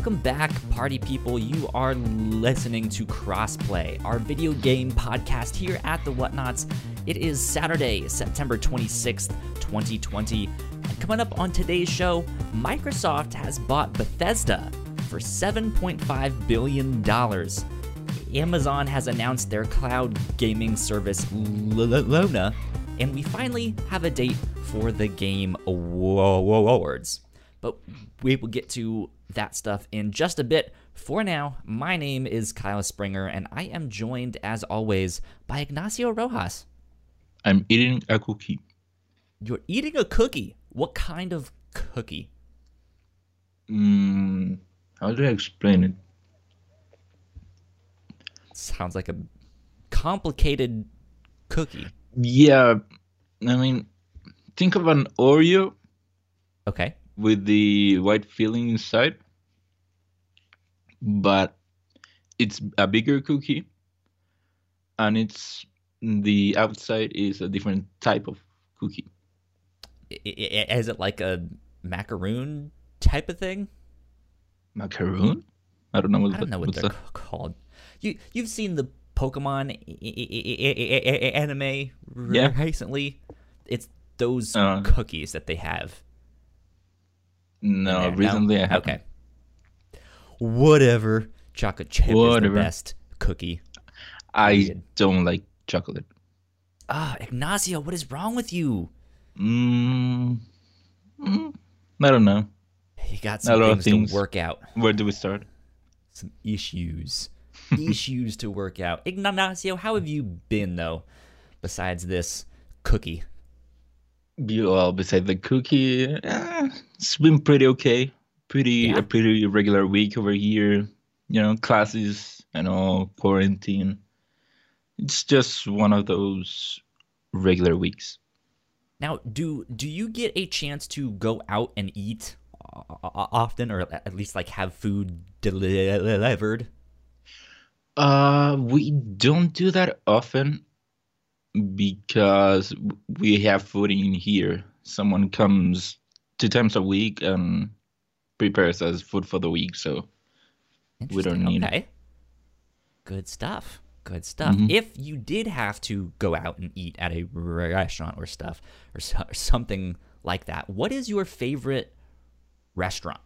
Welcome back, party people. You are listening to Crossplay, our video game podcast here at the Whatnauts. It is Saturday, September 26th, 2020. And coming up on today's show, Microsoft has bought Bethesda for $7.5 billion. Amazon has announced their cloud gaming service Luna, and we finally have a date for the Game Awards. But we will get to that stuff in just a bit. For now, my name is Kyle Springer, and I am joined, as always, by Ignacio Rojas. I'm eating a cookie. You're eating a cookie. What kind of cookie? Mm, how do I explain it? Sounds like a complicated cookie. Yeah, I mean, think of an Oreo. Okay. With the white filling inside, but it's a bigger cookie, and it's the outside is a different type of cookie. Is it like a macaroon type of thing? Macaroon? I don't know what. I don't know what they're that? called. You you've seen the Pokemon anime yeah. recently? It's those uh, cookies that they have. No, recently no? I haven't. Okay. Whatever. Chocolate chip Whatever. is the best cookie. I don't like chocolate. Ah, Ignacio, what is wrong with you? Mm, mm, I don't know. You got some things, things to work out. Where do we start? Some issues. issues to work out. Ignacio, how have you been though? Besides this cookie. Well, besides the cookie, eh, it's been pretty okay. Pretty yeah. a pretty regular week over here. You know, classes and all quarantine. It's just one of those regular weeks. Now, do do you get a chance to go out and eat often, or at least like have food delivered? Uh, we don't do that often because we have food in here. Someone comes two times a week and prepares us food for the week, so we don't need okay. it. Good stuff. Good stuff. Mm-hmm. If you did have to go out and eat at a restaurant or stuff or, so, or something like that, what is your favorite restaurant?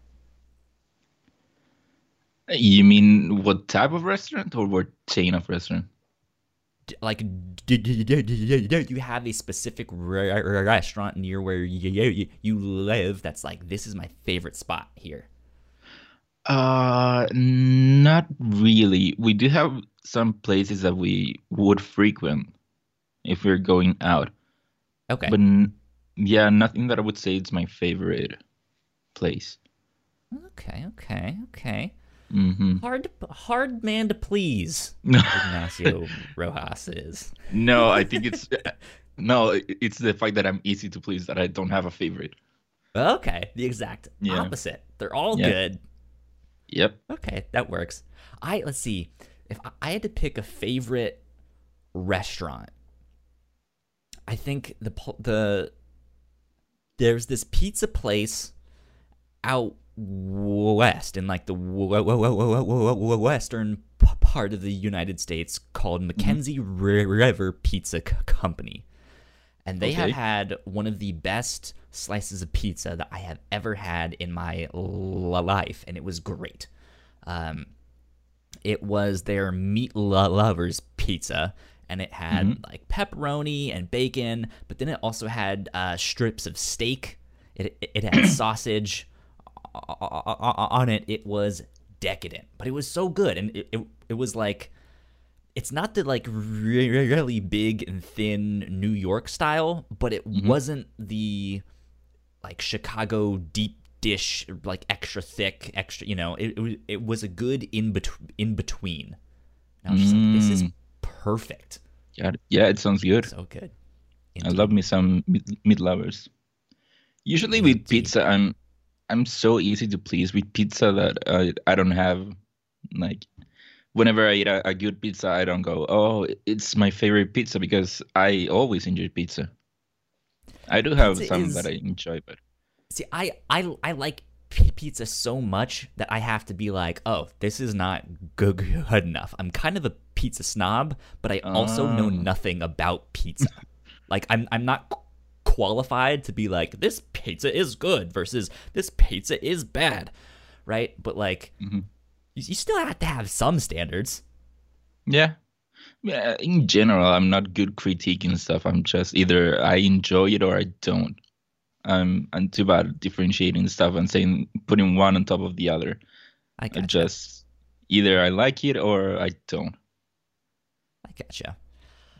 You mean what type of restaurant or what chain of restaurant? Like do, do, do, do, you have a specific restaurant near where you, you live that's like this is my favorite spot here. Uh not really. We do have some places that we would frequent if we're going out. Okay. But yeah nothing that i would say it's my favorite place. Okay okay okay Mm-hmm. Hard, hard man to please. Ignacio Rojas is. No, I think it's no. It's the fact that I'm easy to please that I don't have a favorite. Okay, the exact yeah. opposite. They're all yeah. good. Yep. Okay, that works. I let's see. If I had to pick a favorite restaurant, I think the the there's this pizza place out west in like the western part of the United States called Mackenzie River Pizza Company. And they okay. have had one of the best slices of pizza that I have ever had in my life, and it was great. Um, it was their meat lovers pizza, and it had mm-hmm. like pepperoni and bacon, but then it also had uh, strips of steak. It it had sausage on it, it was decadent, but it was so good, and it, it, it was like it's not the like really big and thin New York style, but it mm-hmm. wasn't the like Chicago deep dish like extra thick, extra. You know, it it, it was a good in between in between. I was just mm. like, this is mm. perfect. Yeah, yeah, it sounds good. So good. Indeed. I love me some meat, meat lovers. Usually Indeed. with pizza, I'm I'm so easy to please with pizza that I I don't have like whenever I eat a, a, good pizza, I don't go, oh, it's my favorite pizza because I always enjoy pizza. I do have pizza some is, that I enjoy, but see, I I I like pizza so much that I have to be like, oh, this is not good, good enough. I'm kind of a pizza snob, but I also know Oh. nothing about pizza. like I'm I'm not qualified to be like this pizza is good versus this pizza is bad, right? But like Mhm. you, you still have to have some standards. Yeah. Yeah, in general, I'm not good critiquing stuff. I'm just either I enjoy it or I don't. I'm I'm too bad at differentiating stuff and saying putting one on top of the other. I I just either I like it or I don't. I gotcha.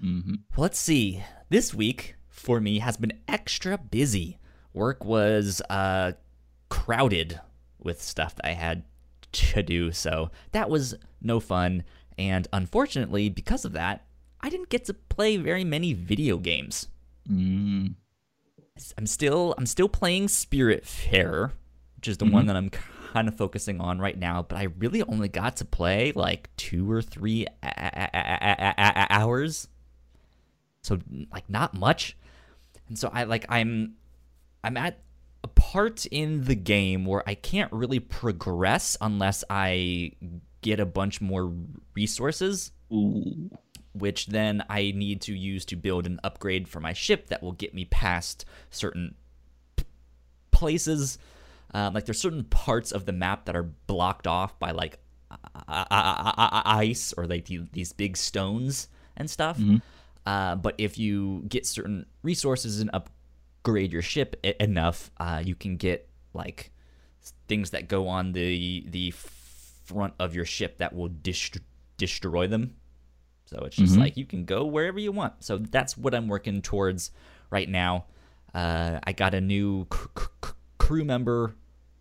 hmm Let's see. This week for me has been extra busy. Work was uh, crowded with stuff that I had to do, so that was no fun. And unfortunately, because of that, I didn't get to play very many video games. mm I'm still I'm still playing Spiritfarer, which is the one that I'm kind of focusing on right now. But I really only got to play like two or three a- a- a- a- a- hours, so like not much. And so I like I'm I'm at a part in the game where I can't really progress unless I get a bunch more resources Ooh. which then I need to use to build an upgrade for my ship that will get me past certain p- places. Um, like there's certain parts of the map that are blocked off by like ice or like the- these big stones and stuff. Uh, but if you get certain resources and upgrade your ship e- enough, uh, you can get like things that go on the the front of your ship that will dist- destroy them. So it's just Mhm. like you can go wherever you want. So that's what I'm working towards right now. Uh, I got a new c- c- c- crew member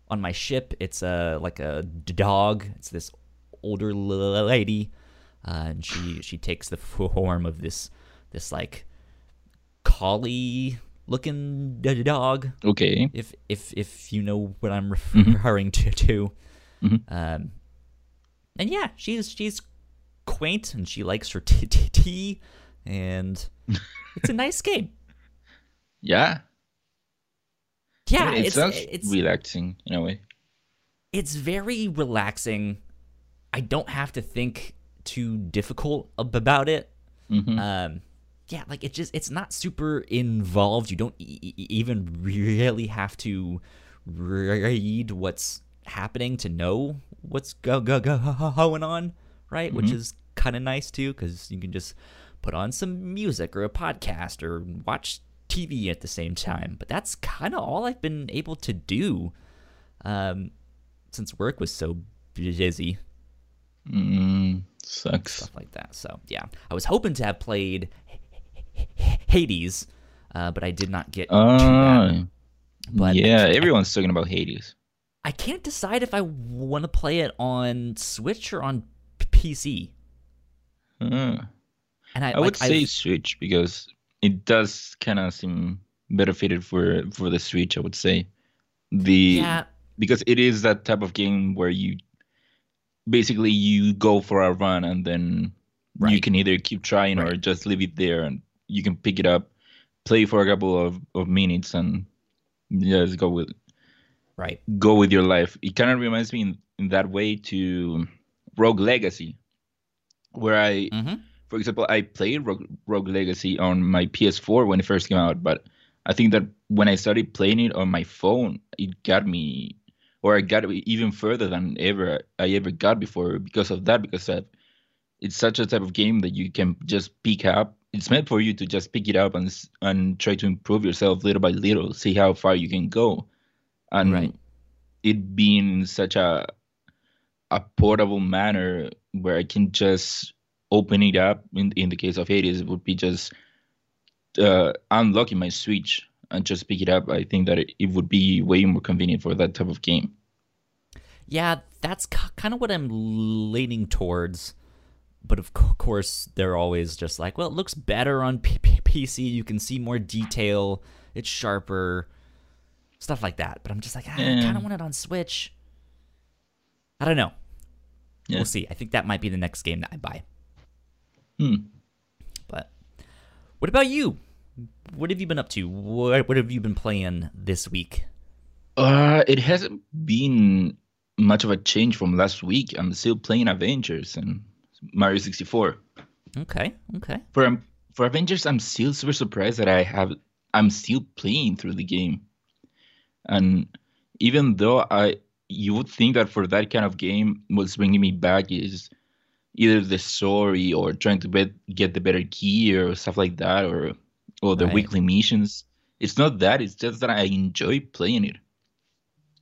on my ship. It's a like a dog. It's this older l- lady, uh, and she she takes the form of this this like collie looking dog. Okay. If if if you know what I'm referring to, to. Mhm. Um, and yeah, she's she's quaint and she likes her t- t- tea, and it's a nice game. Yeah. Yeah, it it's sounds it's relaxing in a way. it's very relaxing. I don't have to think too difficult about it. hmm Um, yeah, like it's just it's not super involved. You don't e- even really have to read what's happening to know what's go go go going on, right? Which Mhm. is kind of nice too because you can just put on some music or a podcast or watch TV at the same time. But that's kind of all I've been able to do um, since work was so busy Mm, sucks. stuff like that. So yeah, I was hoping to have played Hades, uh, but I did not get to that. Uh, But yeah, everyone's talking about Hades. I can't decide if I want to play it on Switch or on p- PC. Uh, And I, I would say I've- Switch because it does kind of seem better fitted for for the Switch. I would say the yeah, because it is that type of game where you basically you go for a run and then you can either keep trying or just leave it there and you can pick it up, play for a couple of, of minutes and yeah, just go with right. go with your life. It kind of reminds me in, in that way to Rogue Legacy, where I hmm for example, I played Rogue, Rogue Legacy on my PS4 when it first came out, but I think that when I started playing it on my phone, it got me, or I got even further than ever I ever got before because of that. Because of, it's such a type of game that you can just pick up. It's meant for you to just pick it up and and try to improve yourself little by little, see how far you can go, and Right. it being such a a portable manner where I can just open it up. In in the case of Hades, it would be just uh, unlocking my Switch and just pick it up. I think that it, it would be way more convenient for that type of game. Yeah, that's kind of what I'm leaning towards. But of course, they're always just like, well, it looks better on P- P- PC. You can see more detail. It's sharper, stuff like that. But I'm just like, ah, I Yeah. kind of want it on Switch. I don't know. Yeah. We'll see. I think that might be the next game that I buy. Hmm. But what about you? What have you been up to? What, what have you been playing this week? Uh, it hasn't been much of a change from last week. I'm still playing Avengers and Mario 64. Okay, okay. For um, for Avengers, I'm still super surprised that I have I'm still playing through the game, and even though I you would think that for that kind of game, what's bringing me back is either the story or trying to bet, get the better gear or stuff like that, or or the right. weekly missions. It's not that. It's just that I enjoy playing it.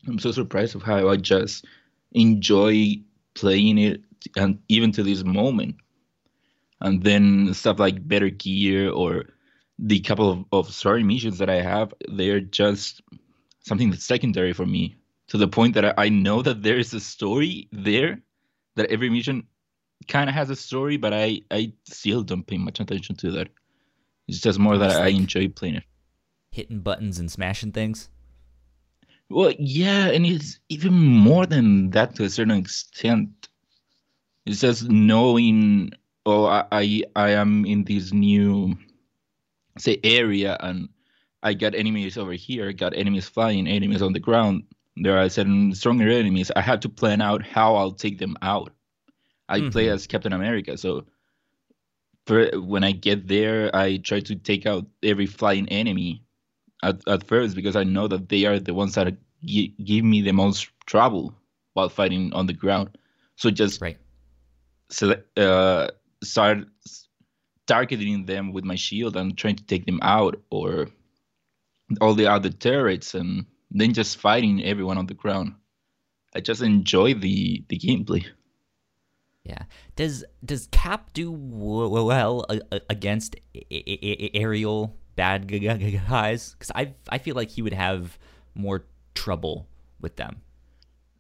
I'm so surprised of how I just enjoy playing it, and even to this moment. And then stuff like better gear or the couple of, of story missions that I have, they're just something that's secondary for me to the point that I, I know that there is a story there, that every mission kind of has a story, but I, I still don't pay much attention to that. It's just more that I enjoy playing it. Hitting buttons and smashing things? Well, yeah, and it's even more than that to a certain extent. It's just knowing, oh, I, I, I am in this new, say, area, and I got enemies over here, got enemies flying, enemies on the ground. There are certain stronger enemies. I have to plan out how I'll take them out. I mm-hmm. play as Captain America, so for when I get there, I try to take out every flying enemy at, at first because I know that they are the ones that g- give me the most trouble while fighting on the ground. So just right. Uh, start targeting them with my shield and trying to take them out, or all the other turrets, and then just fighting everyone on the ground. I just enjoy the the gameplay. Yeah. Does does Cap do well against aerial bad guys? Because I I feel like he would have more trouble with them.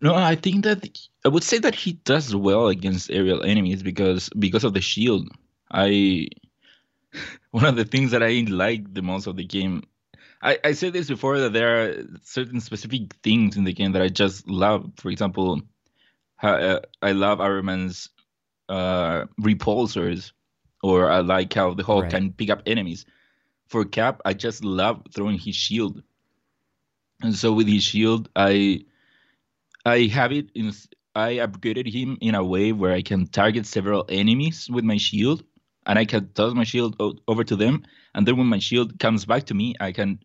No, I think that I would say that he does well against aerial enemies because because of the shield. I one of the things that I like the most of the game. I, I said this before that there are certain specific things in the game that I just love. For example, how, uh, I love Iron Man's uh, repulsors, or I like how the Hulk right. can pick up enemies. For Cap, I just love throwing his shield, and so with his shield, I I have it in. I upgraded him in a way where I can target several enemies with my shield, and I can toss my shield o- over to them, and then when my shield comes back to me, I can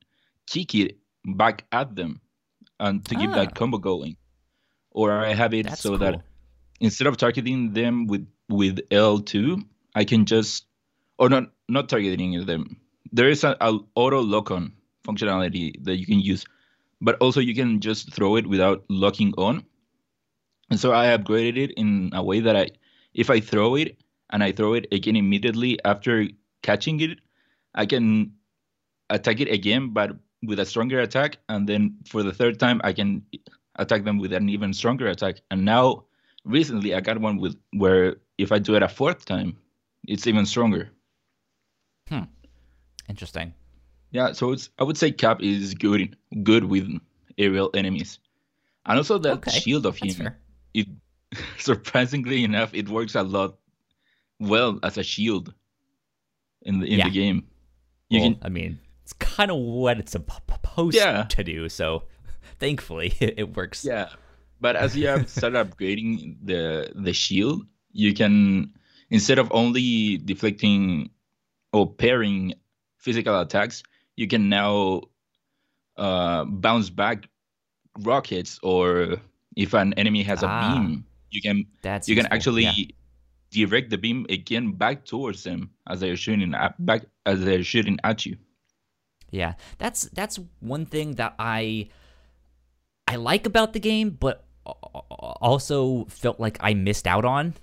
kick it back at them, and to ah. keep that combo going. Or I have it That's so cool. that instead of targeting them with with L2, I can just or not not targeting them. There is an auto lock on functionality that you can use, but also you can just throw it without locking on. And so I upgraded it in a way that I, if I throw it and I throw it again immediately after catching it, I can attack it again, but with a stronger attack. And then for the third time, I can attack them with an even stronger attack. And now recently I got one with where if I do it a fourth time, it's even stronger. Hmm. Interesting. Yeah, so it's I would say Cap is good good with aerial enemies, and also that okay. shield of him. It surprisingly enough, it works a lot well as a shield in the in yeah. the game. You well, can, I mean, it's kind of what it's supposed yeah. to do. So, thankfully, it works. Yeah, but as you have started upgrading the the shield, you can instead of only deflecting or parrying physical attacks, you can now uh, bounce back rockets, or if an enemy has a ah, beam, you can you can actually yeah. direct the beam again back towards them as they're shooting at, back as they're shooting at you. Yeah, that's that's one thing that I I like about the game, but also felt like I missed out on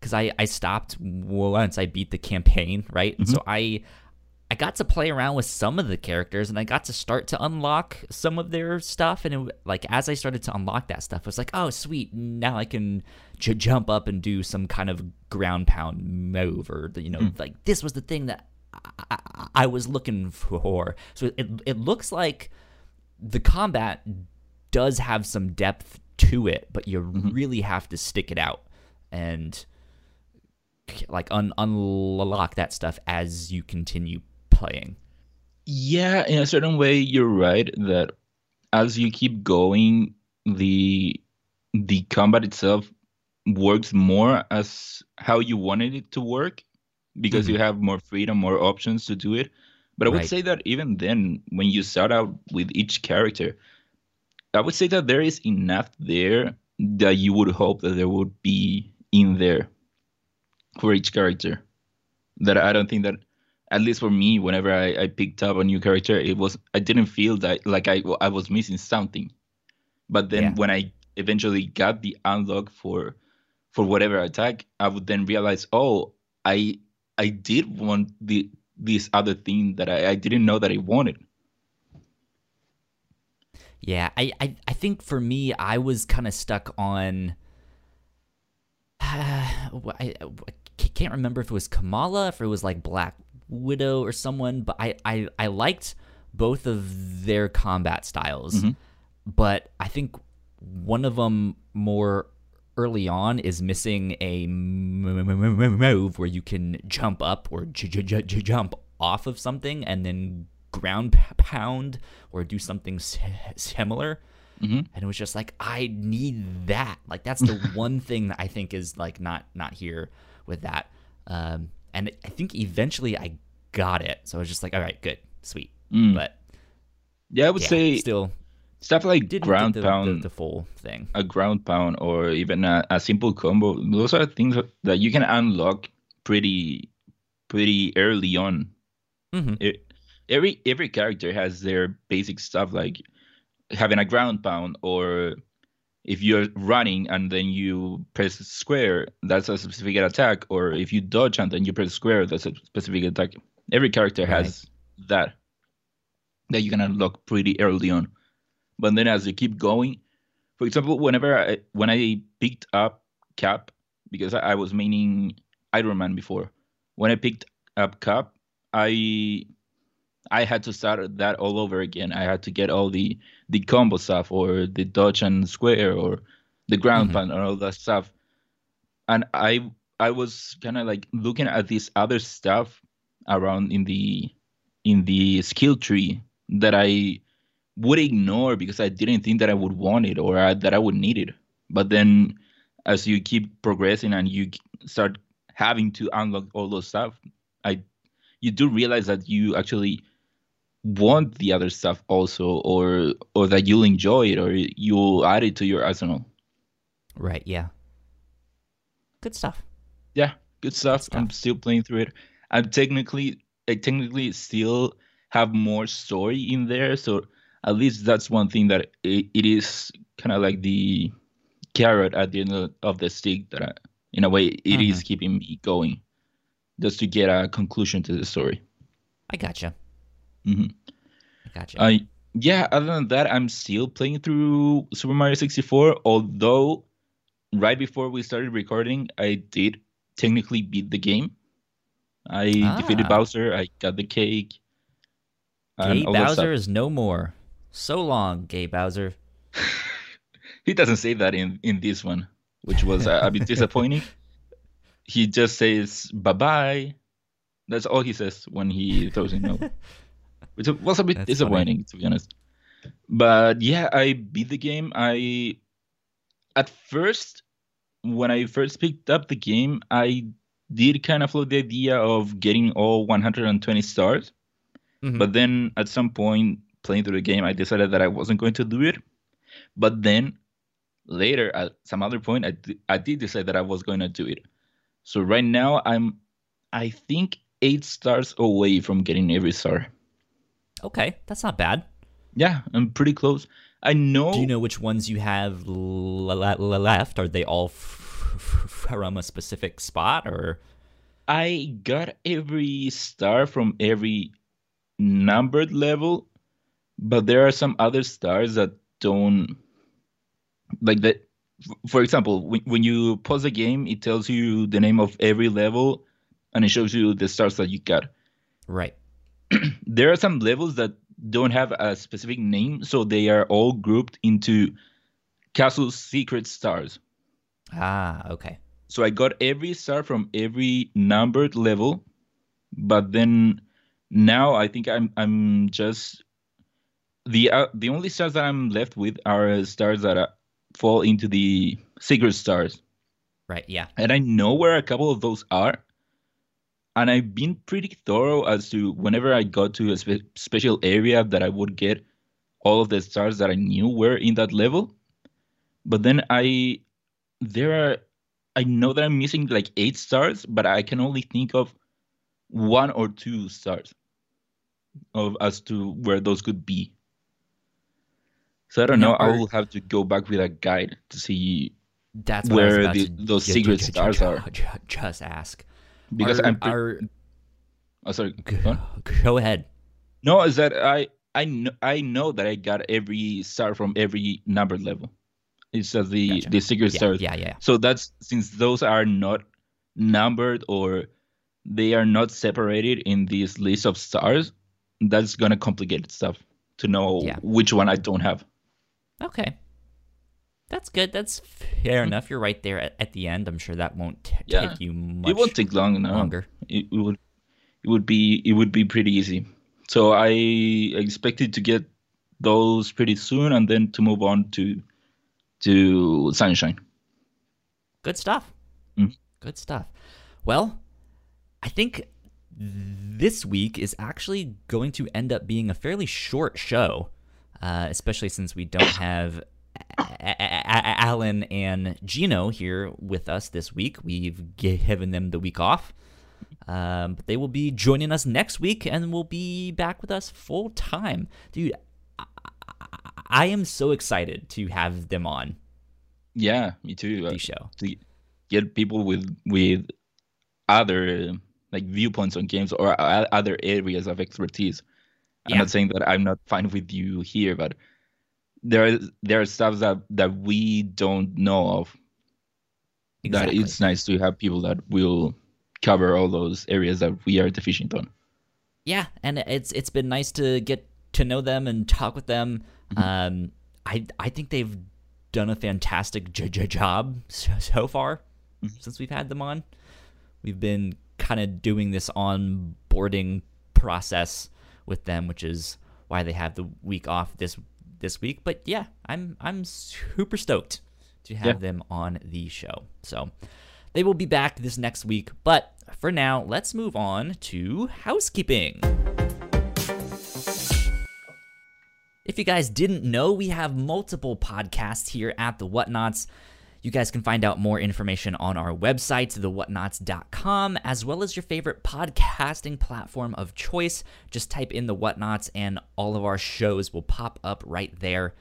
because I, I stopped once I beat the campaign, right? Mm-hmm. And so. I I got to play around with some of the characters and I got to start to unlock some of their stuff. And it, like as I started to unlock that stuff, I was like, oh sweet, now I can j- jump up and do some kind of ground pound move, or you know, mm. like this was the thing that I, I, I was looking for. So it it looks like the combat does have some depth to it, but you mm-hmm. really have to stick it out and like un- unlock that stuff as you continue playing. Yeah, in a certain way, you're right that as you keep going, the the combat itself works more as how you wanted it to work because mm-hmm. you have more freedom, more options to do it. But I would right. say that even then, when you start out with each character, I would say that there is enough there that you would hope that there would be in there for each character. That I don't think that, at least for me, whenever I, I picked up a new character, it was I didn't feel that like I I was missing something. But then yeah. when I eventually got the unlock for for whatever attack, I would then realize, oh, I I did want the this other thing that I, I didn't know that I wanted. Yeah, I, I, I think for me, I was kind of stuck on. Uh, I, I can't remember if it was Kamala, if it was like Black Widow or someone, but I, I, I liked both of their combat styles. Mm-hmm. But I think one of them more early on is missing a move where you can jump up or j- j- j- jump off of something and then ground pound or do something similar. Mm-hmm. And it was just like I need that. Like that's the one thing that I think is like not not here with that. Um, and I think eventually I got it. So I was just like, all right, good, sweet. Mm. But yeah, I would yeah, say still stuff like ground the, pound, the, the, full thing, a ground pound, or even a, a, simple combo. Those are things that you can unlock pretty, pretty early on. Mm-hmm. It, every every character has their basic stuff like having a ground pound, or if you're running and then you press square, that's a specific attack, or if you dodge and then you press square, that's a specific attack. Every character right. has that that you can unlock pretty early on. But then as you keep going, for example, whenever I, when I picked up Cap, because I, I was meaning Iron Man before, when I picked up Cap, I I had to start that all over again. I had to get all the the combo stuff or the dodge and square or the ground mm-hmm. pound and all that stuff. And I I was kind of like looking at this other stuff around in the in the skill tree that I would ignore because I didn't think that I would want it or I, that I would need it. But then as you keep progressing and you start having to unlock all those stuff, I you do realize that you actually want the other stuff also or or that you'll enjoy it or you'll add it to your arsenal. Right, yeah. Good stuff. Yeah, good stuff. Good stuff. I'm still playing through it. I'm technically I technically still have more story in there, so at least that's one thing that it, it is kind of like the carrot at the end of the stick that I, in a way it mm-hmm. is keeping me going just to get a conclusion to the story i gotcha mm-hmm. i gotcha uh, yeah other than that i'm still playing through super mario 64 although right before we started recording i did technically beat the game i ah. defeated bowser i got the cake Gay Bowser is no more. So long, Gay Bowser. he doesn't say that in in this one, which was uh, a bit disappointing. he just says bye bye. That's all he says when he throws in over, which was a bit That's disappointing funny. to be honest. But yeah, I beat the game. I at first when I first picked up the game, I did kind of float the idea of getting all 120 stars. Mm-hmm. But then at some point, playing through the game, I decided that I wasn't going to do it. But then later, at some other point, I, I did decide that I was going to do it. So right now, I'm, I think, eight stars away from getting every star. Okay, that's not bad. Yeah, I'm pretty close. I know. Do you know which ones you have left? Are they all from a specific spot, or? I got every star from every numbered level but there are some other stars that don't like that for example when, when you pause a game it tells you the name of every level and it shows you the stars that you got right there are some levels that don't have a specific name so they are all grouped into castle secret stars ah okay so i got every star from every numbered level but then now i think i'm i'm just the uh, the only stars that I'm left with are stars that uh, fall into the secret stars. Right. Yeah. And I know where a couple of those are. And I've been pretty thorough as to whenever I got to a spe- special area that I would get all of the stars that I knew were in that level. But then I there are I know that I'm missing like eight stars, but I can only think of one or two stars of as to where those could be. So I don't know. I will have to go back with a guide to see that's where the, those secret stars are. Just ask because are, I'm. Pre- oh, sorry. Go, go ahead. No, is that I I know I know that I got every star from every number level. It's just the gotcha. the secret yeah, stars. Yeah, yeah. So that's since those are not numbered or they are not separated in this list of stars, that's gonna complicate stuff to know yeah. which one I don't have. Okay. That's good. That's fair mm-hmm. enough. You're right there at, at the end. I'm sure that won't t- yeah. take you much. It won't take long. No. Longer. It, it would. It would be. It would be pretty easy. So I expected to get those pretty soon, and then to move on to to Sunshine. Good stuff. Mm. Good stuff. Well, I think this week is actually going to end up being a fairly short show, uh, especially since we don't have Alan and Gino here with us this week. We've given them the week off. Um, but they will be joining us next week and will be back with us full time. Dude, I, I am so excited to have them on. Yeah, me too. The uh, show. To get people with with other like viewpoints on games or other areas of expertise. I'm not saying that I'm not fine with you here, but there are there are stuff that that we don't know of. Exactly. That it's nice to have people that will cover all those areas that we are deficient on. Yeah, and it's it's been nice to get to know them and talk with them. Mm-hmm. Um, I I think they've done a fantastic j- j- job so, so far mm-hmm. since we've had them on. We've been kind of doing this onboarding process with them, which is why they have the week off this this week. But yeah, I'm I'm super stoked to have yeah. them on the show. So they will be back this next week. But for now, let's move on to housekeeping. If you guys didn't know, we have multiple podcasts here at the Whatnauts. You guys can find out more information on our website, thewhatnauts.com, as well as your favorite podcasting platform of choice. Just type in the whatnauts, and all of our shows will pop up right there.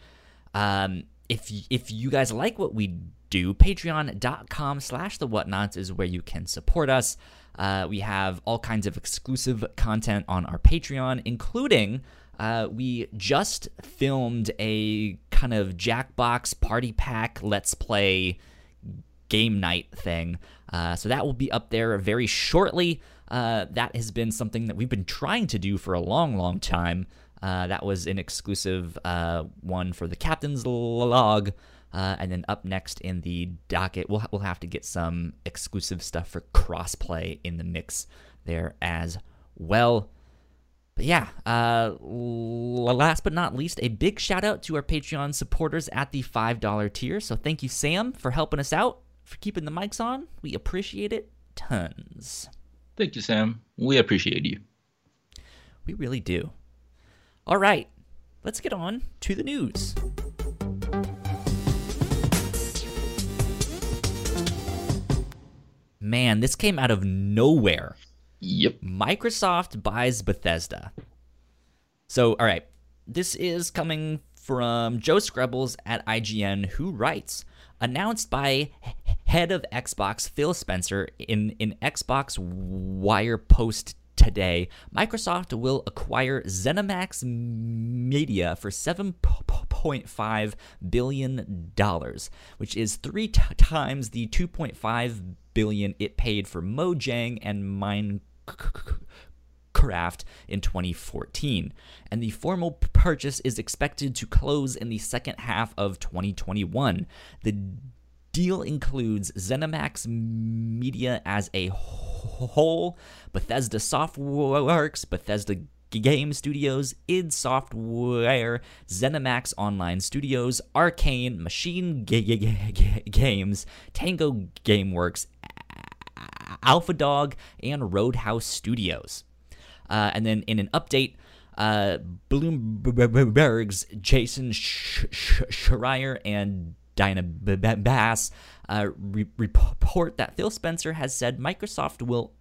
Um, if if you guys like what we do, patreon.com slash the whatnauts is where you can support us. Uh, we have all kinds of exclusive content on our Patreon, including uh, we just filmed a kind of Jackbox party pack let's play game night thing. Uh, so that will be up there very shortly. Uh, that has been something that we've been trying to do for a long, long time. Uh, that was an exclusive uh, one for the captain's log. Uh, and then up next in the docket, we'll, we'll have to get some exclusive stuff for crossplay in the mix there as well. But yeah, uh, last but not least, a big shout out to our Patreon supporters at the $5 tier. So thank you, Sam, for helping us out, for keeping the mics on. We appreciate it tons. Thank you, Sam. We appreciate you. We really do. All right, let's get on to the news. Man, this came out of nowhere. Yep. Microsoft buys Bethesda. So, all right, this is coming from Joe Skrebels at IGN, who writes announced by head of Xbox Phil Spencer in in Xbox Wire post today, Microsoft will acquire ZeniMax Media for $7.5 billion, which is three t- times the 2.5 billion it paid for Mojang and Minecraft Craft in 2014, and the formal purchase is expected to close in the second half of 2021. The deal includes ZeniMax Media as a whole, Bethesda Softworks, Bethesda Game Studios, id Software, ZeniMax Online Studios, Arcane, Machine Games, Tango GameWorks, Alpha Dog, and Roundhouse Studios. Uh, and then in an update, uh, Bloomberg's Jason Schreier and Dina Bass uh, re- report that Phil Spencer has said Microsoft will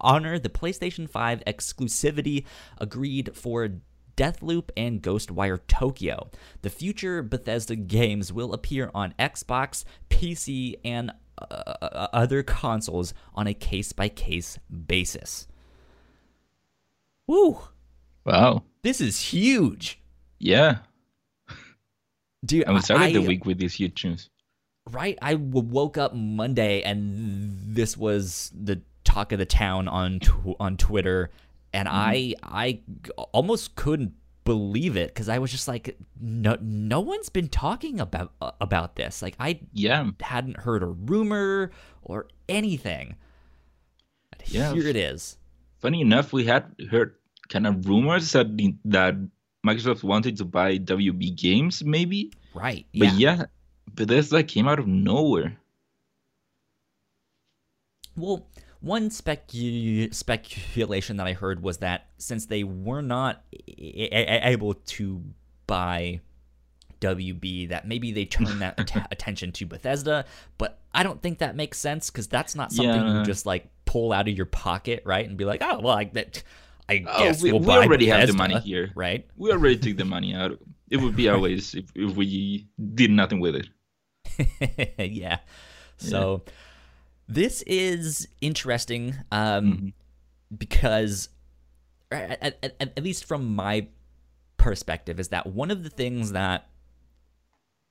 honor the PlayStation 5 exclusivity agreed for Deathloop and Ghostwire Tokyo. The future Bethesda games will appear on Xbox, PC, and uh, other consoles on a case by case basis. Woo! Wow. This is huge. Yeah. Dude, and we started I, the week with these huge news. Right? I w- woke up Monday and this was the talk of the town on tw- on Twitter and mm-hmm. I I almost couldn't believe it cuz I was just like no no one's been talking about uh, about this. Like I yeah. hadn't heard a rumor or anything. yeah. Here it is. Funny enough, we had heard kind of rumors that that Microsoft wanted to buy WB Games, maybe. Right. But yeah. But yeah, Bethesda came out of nowhere. Well, one specu- speculation that I heard was that since they were not a- a- able to buy WB, that maybe they turned that att- attention to Bethesda. But I don't think that makes sense because that's not something yeah. you just like pull out of your pocket, right? And be like, oh, well, like that I oh, guess we, we'll we already Bethesda, have the money here, right? We already took the money out. It would be our waste if, if we did nothing with it. yeah. So yeah. This is interesting um, mm-hmm. because, at, at, at least from my perspective, is that one of the things that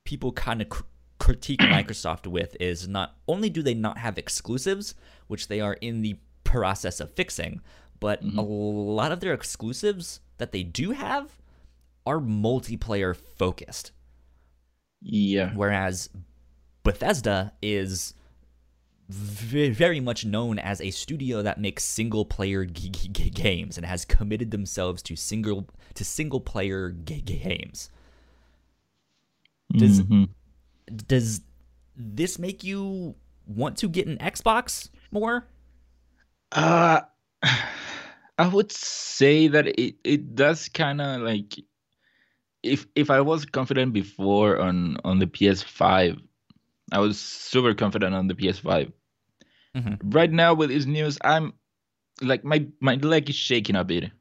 people kind of cr- critique Microsoft with is not only do they not have exclusives, which they are in the process of fixing, but mm-hmm. a lot of their exclusives that they do have are multiplayer focused. Yeah. Whereas Bethesda is very much known as a studio that makes single player g- g- games and has committed themselves to single to single player g- games. Does mm-hmm. does this make you want to get an Xbox more? Uh I would say that it, it does kind of like if if I was confident before on on the PS5, I was super confident on the PS5. Mm-hmm. Right now with this news, I'm like my my leg is shaking a bit.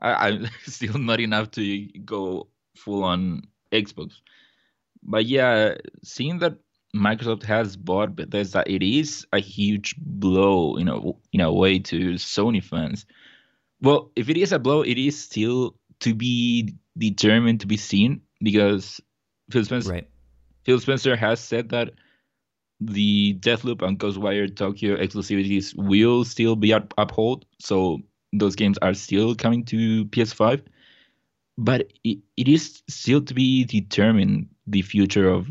I, I'm still not enough to go full on Xbox, but yeah, seeing that Microsoft has bought Bethesda, it is a huge blow, you know, in a way to Sony fans well, if it is a blow, it is still to be determined to be seen because Phil Spencer, right. Phil Spencer has said that the Deathloop and Ghostwire Tokyo exclusivities will still be up- upheld. So those games are still coming to PS5. But it, it is still to be determined the future of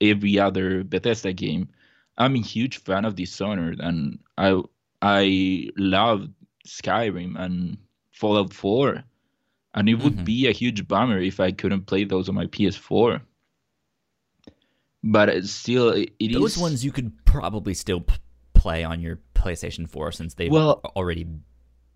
every other Bethesda game. I'm a huge fan of Dishonored and I I love Skyrim and Fallout 4. And it would mm-hmm. be a huge bummer if I couldn't play those on my PS4. But it's still, it, those is... ones you could probably still p- play on your PlayStation 4 since they've well, already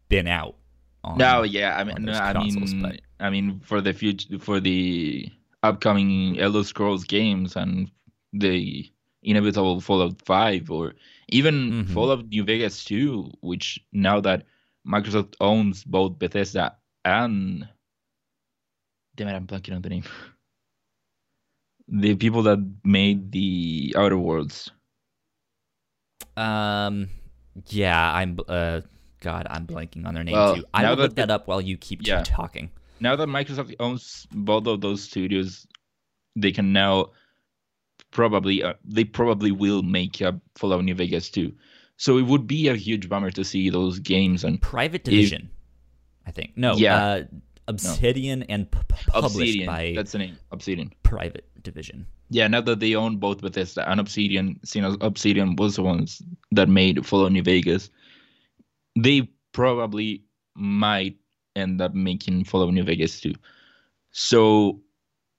been out. On, no, yeah, I mean, no, I consoles, mean, but... I mean, for the future, for the upcoming Elder Scrolls games and the inevitable Fallout 5 or even mm-hmm. Fallout New Vegas 2, which now that Microsoft owns both Bethesda and damn it, I'm blanking on the name. the people that made the Outer Worlds. Um, yeah, I'm. Uh, God, I'm blanking on their name well, too. I will look that, that up while you keep yeah. talking. Now that Microsoft owns both of those studios, they can now probably uh, they probably will make a Fallout New Vegas too. So it would be a huge bummer to see those games and Private Division. If, I think no. Yeah. Uh, Obsidian no. and p- published Obsidian. by that's the name. Obsidian. Private Division. Yeah, now that they own both Bethesda and Obsidian, seeing as Obsidian was the ones that made Fallout New Vegas, they probably might end up making Fallout New Vegas too. So,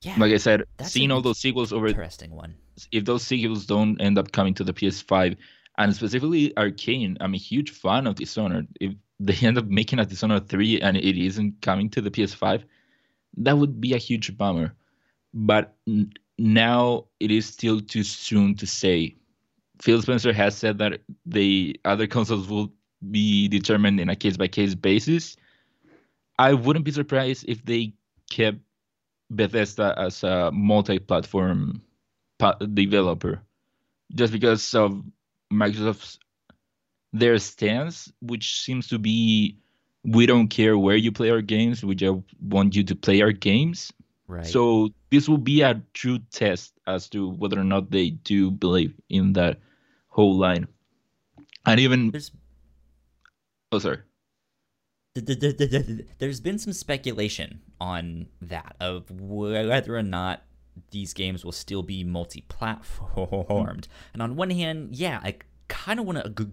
yeah, like I said, seeing all those sequels over interesting one. If those sequels don't end up coming to the PS5, and specifically Arcane, I'm a huge fan of Dishonored. If they end up making a Dishonored 3 and it isn't coming to the PS5, that would be a huge bummer. But n- now it is still too soon to say. Phil Spencer has said that the other consoles will be determined in a case by case basis. I wouldn't be surprised if they kept Bethesda as a multi platform developer just because of Microsoft's their stance, which seems to be we don't care where you play our games, we just want you to play our games. Right. So this will be a true test as to whether or not they do believe in that whole line. And even There's... Oh sorry. There's been some speculation on that of whether or not these games will still be multi-platformed. And on one hand, yeah, I kind of want to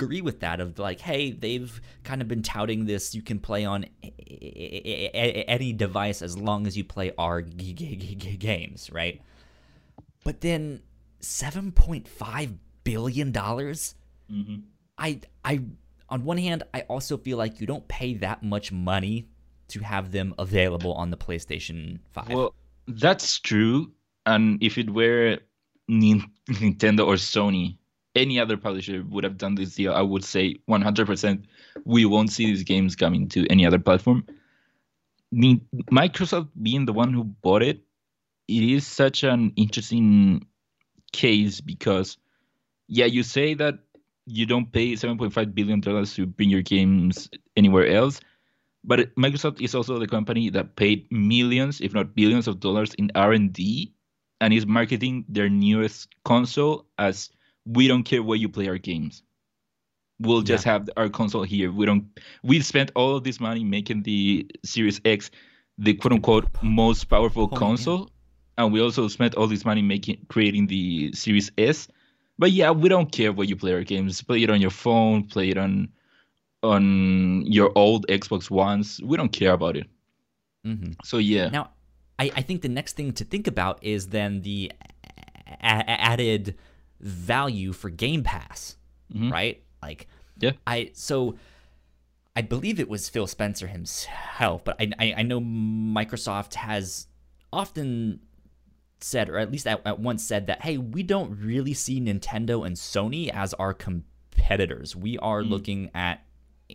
agree with that of like hey they've kind of been touting this you can play on any device as long as you play our games right? But then 7.5 billion dollars? Mm-hmm. i i on one hand i also feel like you don't pay that much money to have them available on the playstation 5 well that's true. And if it were nintendo or sony any other publisher would have done this deal, I would say 100% we won't see these games coming to any other platform. Microsoft being the one who bought it, it is such an interesting case because, yeah, you say that you don't pay 7.5 billion dollars to bring your games anywhere else, but Microsoft is also the company that paid millions, if not billions, of dollars in R and D, and is marketing their newest console as we don't care where you play our games. We'll just yeah. have our console here. We don't. We spent all of this money making the Series X the quote unquote most powerful oh, console, and we also spent all this money making creating the Series S. But yeah, we don't care where you play our games. Play it on your phone. Play it on on your old Xbox Ones. We don't care about it. Mm-hmm. So yeah. Now, I, I think the next thing to think about is then the a- added value for Game Pass, mm-hmm. right? Like, yeah, I so I believe it was Phil Spencer himself, but I I, I know Microsoft has often said, or at least at, at once said that, hey, we don't really see Nintendo and Sony as our competitors. We are mm. looking at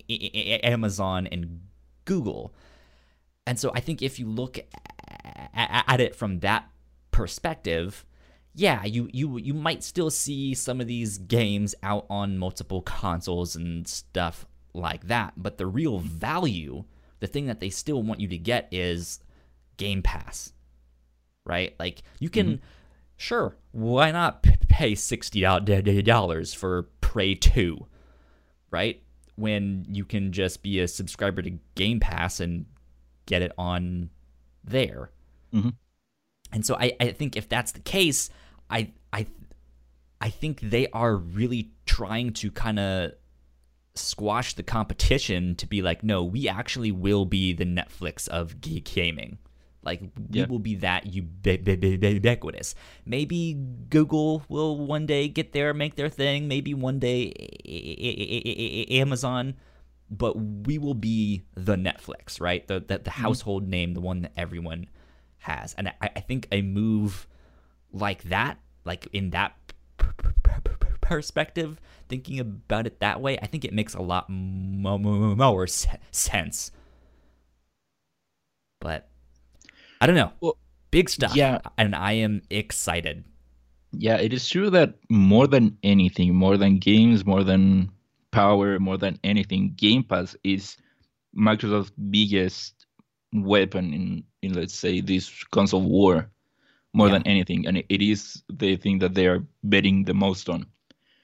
Amazon and Google. And so I think if you look at it from that perspective, yeah, you you you might still see some of these games out on multiple consoles and stuff like that, but the real value, the thing that they still want you to get is Game Pass. Right? Like you can mm-hmm. sure, why not pay $60 for Prey 2? Right? When you can just be a subscriber to Game Pass and get it on there. Mm-hmm. And so I, I think if that's the case, I I I think they are really trying to kind of squash the competition to be like, no, we actually will be the Netflix of geek gaming. Like we yeah. will be that ubiquitous. Maybe Google will one day get there, make their thing. Maybe one day Amazon, but we will be the Netflix, right? The the, the mm-hmm. household name, the one that everyone has. And I, I think a move like that, like in that perspective, thinking about it that way, I think it makes a lot more sense. But I don't know. Well, Big stuff. Yeah. And I am excited. Yeah, it is true that more than anything, more than games, more than power, more than anything, Game Pass is Microsoft's biggest weapon in, in let's say this console war more yeah. than anything, and it is the thing that they are betting the most on.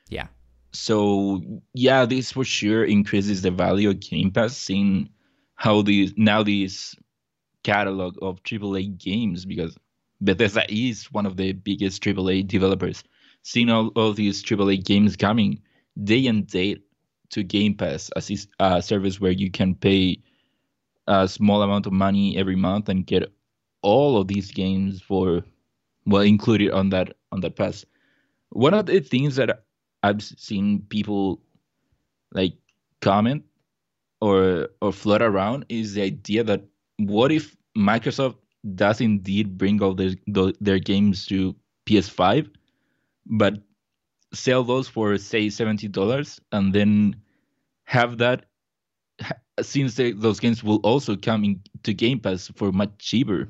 Yeah. So yeah, this for sure increases the value of Game Pass, seeing how these now this catalog of AAA games because Bethesda is one of the biggest AAA developers. Seeing all, all these AAA games coming day and date to Game Pass as a service where you can pay a small amount of money every month and get all of these games for well included on that on that pass. One of the things that I've seen people like comment or or float around is the idea that what if Microsoft does indeed bring all their their games to PS5, but sell those for say seventy dollars, and then have that since they, those games will also come into Game Pass for much cheaper.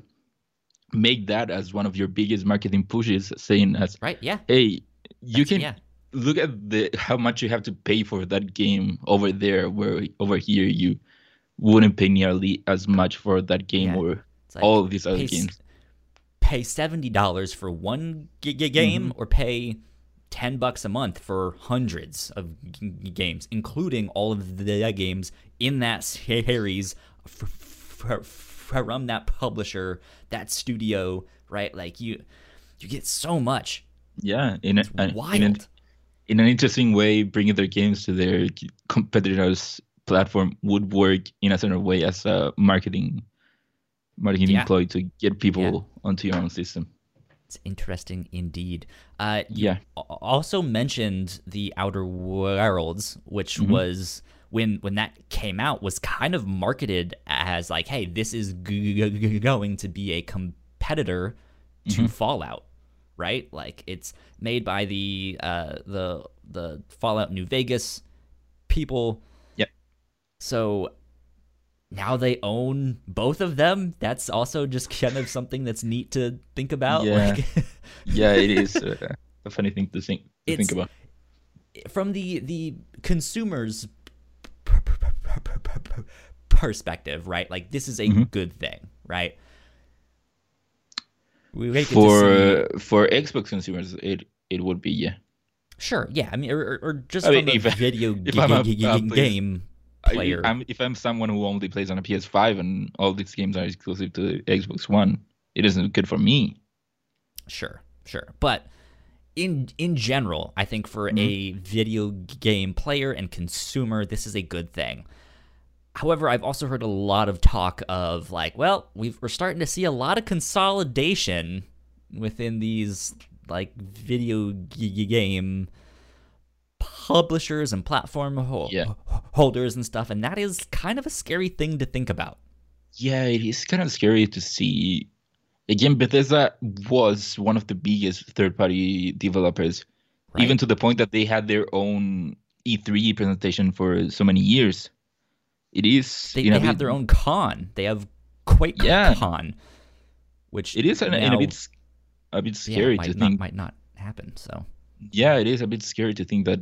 Make that as one of your biggest marketing pushes, saying as right, yeah, hey, you That's- can yeah. look at the how much you have to pay for that game over there, where over here you wouldn't pay nearly as much for that game Yeah. or like, all of these other pay, games. Pay seventy dollars for one g- g- game, Mm-hmm. or pay ten bucks a month for hundreds of g- games, including all of the games in that series f- f- from that publisher, that studio, right? Like you, you get so much. Yeah, in a, an- in, Wild. in an interesting way, bringing their games to their competitors' platform would work in a certain way as a marketing marketing Yeah. employee to get people onto your own system. It's interesting indeed. Uh, you Yeah. also mentioned the Outer Worlds, which Mm-hmm. was when when that came out was kind of marketed as like, hey, this is g- g- going to be a competitor Mm-hmm. to Fallout, right? Like it's made by the uh, the the Fallout New Vegas people. Yep. So now they own both of them. That's also just kind of something that's neat to think about. Yeah. Like, Yeah, it is uh, a funny thing to think to think about. from the the consumers perspective, right? Like this is a Mm-hmm. good thing, right? We For for Xbox consumers, it it would be yeah. sure, yeah. I mean, or, or- just I from mean, a if I- video if g- I'm a- g- g- uh, game player. I'm, if I'm someone who only plays on a PS5 and all these games are exclusive to Xbox One, it isn't good for me. Sure, sure. But in in general, I think for a video game player and consumer, this is a good thing. However, I've also heard a lot of talk of like, well, we've, we're starting to see a lot of consolidation within these like video g- game publishers and platform ho- Yeah. holders and stuff, and that is kind of a scary thing to think about. Yeah, it is kind of scary to see. Again, Bethesda was one of the biggest third-party developers, Right. even to the point that they had their own E3 presentation for so many years. It is. They, you know, they have it- their own con. They have Quake Yeah. Con, which It is an, and a bit, a bit yeah, scary might to not, think. might not happen. So Yeah, it is a bit scary to think that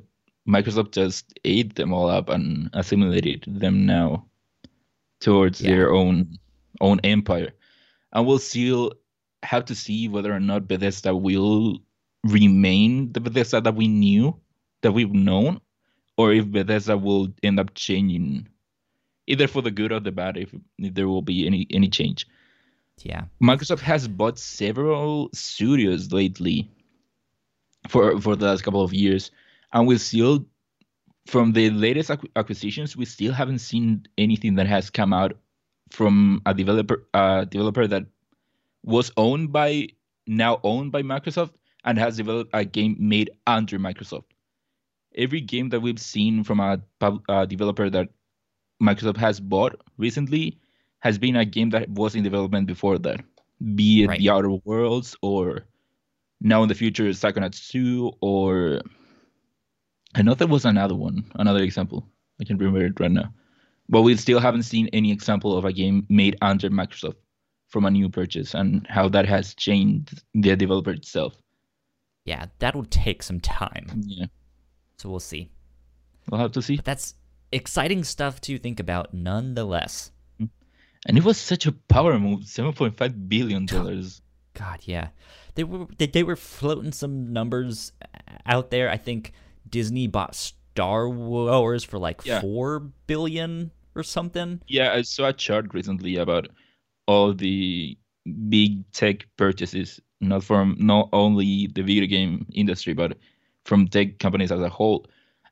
Microsoft just ate them all up and assimilated them now towards Yeah. their own own empire. And we'll still have to see whether or not Bethesda will remain the Bethesda that we knew, that we've known, or if Bethesda will end up changing, either for the good or the bad, if, if there will be any any change. yeah, Microsoft has bought several studios lately for for the last couple of years, and we still, from the latest acqu- acquisitions, we still haven't seen anything that has come out from a developer uh, developer that was owned by now owned by Microsoft and has developed a game made under Microsoft. Every game that we've seen from a uh, developer that Microsoft has bought recently has been a game that was in development before that, be it Right. The Outer Worlds or now in the future Psychonauts 2 or I know there was another one, another example. I can remember it right now. But we still haven't seen any example of a game made under Microsoft from a new purchase and how that has changed the developer itself. yeah, that'll take some time. Yeah. So we'll see. We'll have to see. But that's exciting stuff to think about, nonetheless. Mm-hmm. And it was such a power move, seven point five billion dollars. God, yeah, they were they, they were floating some numbers out there. I think Disney bought Star Wars for like Yeah. four billion or something. Yeah, I saw a chart recently about all the big tech purchases, not from not only the video game industry, but from tech companies as a whole.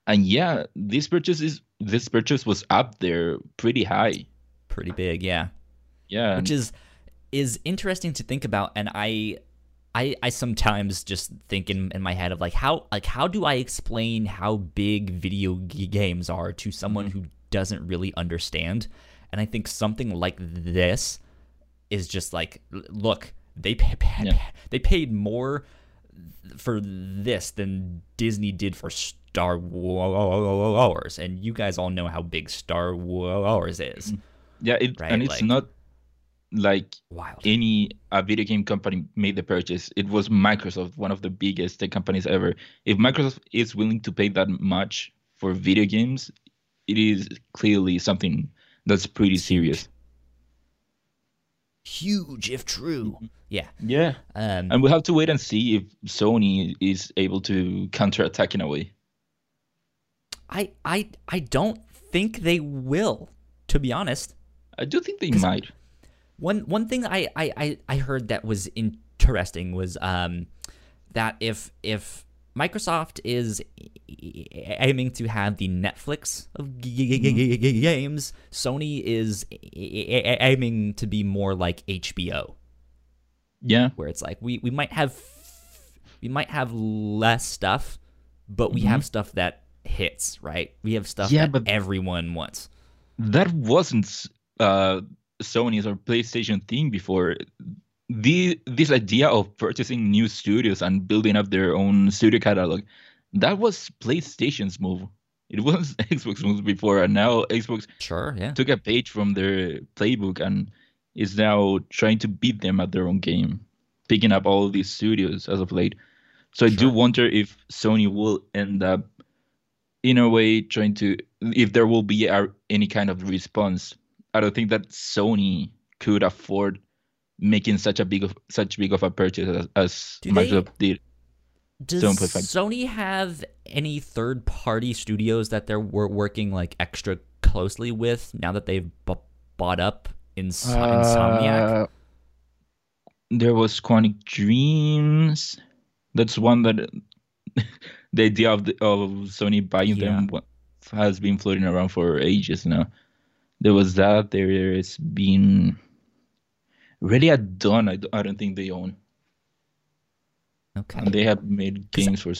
And yeah, this purchase is this purchase was up there pretty high. pretty big, yeah. Yeah. Which is is interesting to think about and I I, I sometimes just think in, in my head of like how like how do I explain how big video games are to someone Mm-hmm. who doesn't really understand and I think something like this is just like look they pay, pay, Yeah. they paid more for this than Disney did for Star Wars and you guys all know how big Star Wars is yeah, it, right, and it's like- not like wild any a video game company made the purchase. It was Microsoft, one of the biggest tech companies ever. If Microsoft is willing to pay that much for video games, it is clearly something that's pretty serious. huge if true yeah Yeah. um And we have to wait and see if Sony is able to counterattack in a way. I I I don't think they will. To be honest, I do think they might. one one thing I I I, I heard that was interesting was um that if if Microsoft is aiming to have the Netflix of g- g- g- games, Sony is aiming to be more like HBO, Yeah. where it's like we we might have we might have less stuff, but we have stuff that hits, right? We have stuff Yeah, that but- everyone wants. That wasn't uh, Sony's or PlayStation thing before. The this idea of purchasing new studios and building up their own studio catalog, that was PlayStation's move. It was Xbox move before, and now Xbox Sure, yeah. took a page from their playbook and is now trying to beat them at their own game, picking up all these studios as of late. So I do wonder if Sony will end up, in a way, trying to, if there will be a, any kind of response. I don't think that Sony could afford making such a big of such big of a purchase as, as Microsoft did. Does Sony have any third-party studios that they're wor- working like extra closely with now that they've b- bought up Ins- Insomniac? Uh, there was Quantic Dreams. That's one that the idea of the, of Sony buying them has been floating around for ages now. There was that. There has been Ready at Dawn. I don't think they own, Okay. and they have made games for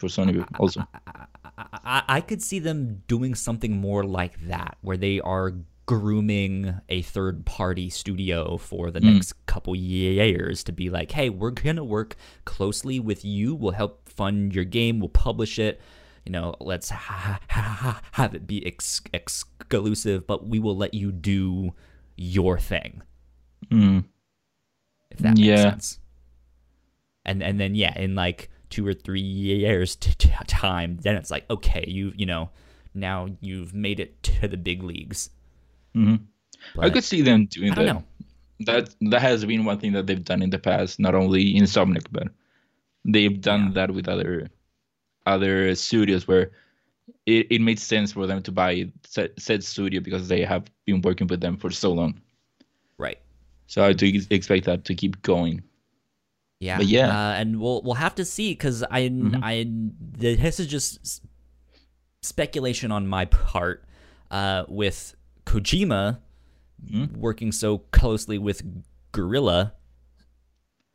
for Sony also. I, I, I could see them doing something more like that, where they are grooming a third party studio for the Mm. next couple years to be like, hey, we're going to work closely with you. We'll help fund your game. We'll publish it. You know, let's ha- ha- ha- have it be ex- exclusive, but we will let you do your thing, Mm. if that makes Yeah. sense. And and then yeah, in like two or three years t- t- time, then it's like okay, you you know, now you've made it to the big leagues. Hmm I could see them doing I don't that. know. That that has been one thing that they've done in the past, not only in Insomniac, but they've done Yeah. that with other other studios where it, it made sense for them to buy said, said studio because they have been working with them for so long. Right. So I do expect that to keep going. Yeah. But yeah. Uh, and we'll we'll have to see because I Mhm. I this is just speculation on my part. Uh, with Kojima Mhm. working so closely with Guerrilla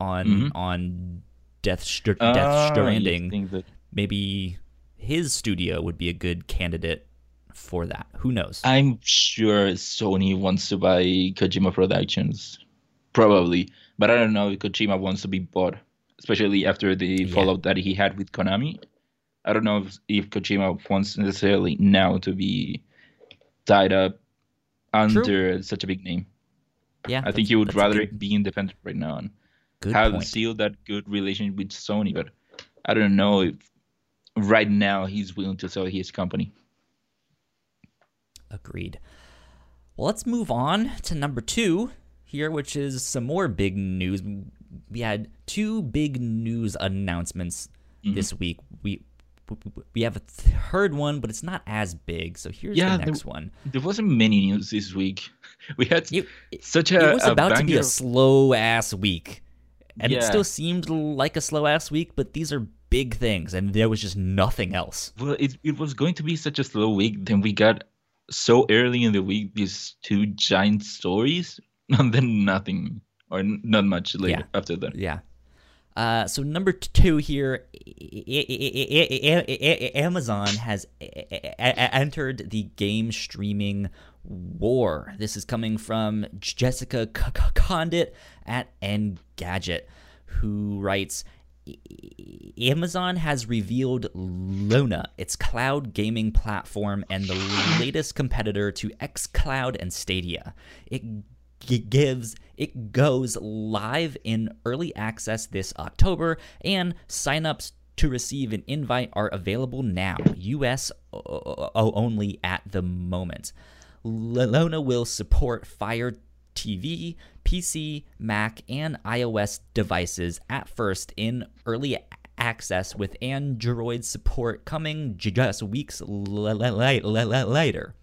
on Mhm. on Death Str- Ah, Death Stranding, that- maybe his studio would be a good candidate for that. Who knows? I'm sure Sony wants to buy Kojima Productions, probably, but I don't know if Kojima wants to be bought, especially after the Yeah. fallout that he had with Konami. I don't know if, if Kojima wants necessarily now to be tied up under such a big name. yeah, I think he would rather good, be independent right now and good have point. still that good relationship with Sony, but I don't know if right now he's willing to sell his company. Agreed. Well, let's move on to number two here, which is some more big news. We had two big news announcements Mhm. this week. We we have a third one, but it's not as big. So here's Yeah, the there- next one. There wasn't many news this week. We had It, such a it was a about to be a slow ass week, and it still seemed like a slow ass week. But these are big things, and there was just nothing else. Well, it, it was going to be such a slow week. Then we got so early in the week these two giant stories, and then nothing or not much later yeah. after that. Yeah. Uh, so number two here, Amazon has entered the game streaming war. This is coming from Jessica Conditt at Engadget, who writes. Amazon has revealed Luna, its cloud gaming platform and the latest competitor to xCloud and Stadia. It gives it goes live in early access this October and signups to receive an invite are available now, US only at the moment. Luna will support Fire TV, PC, Mac, and iOS devices at first in early access with Android support coming just weeks later.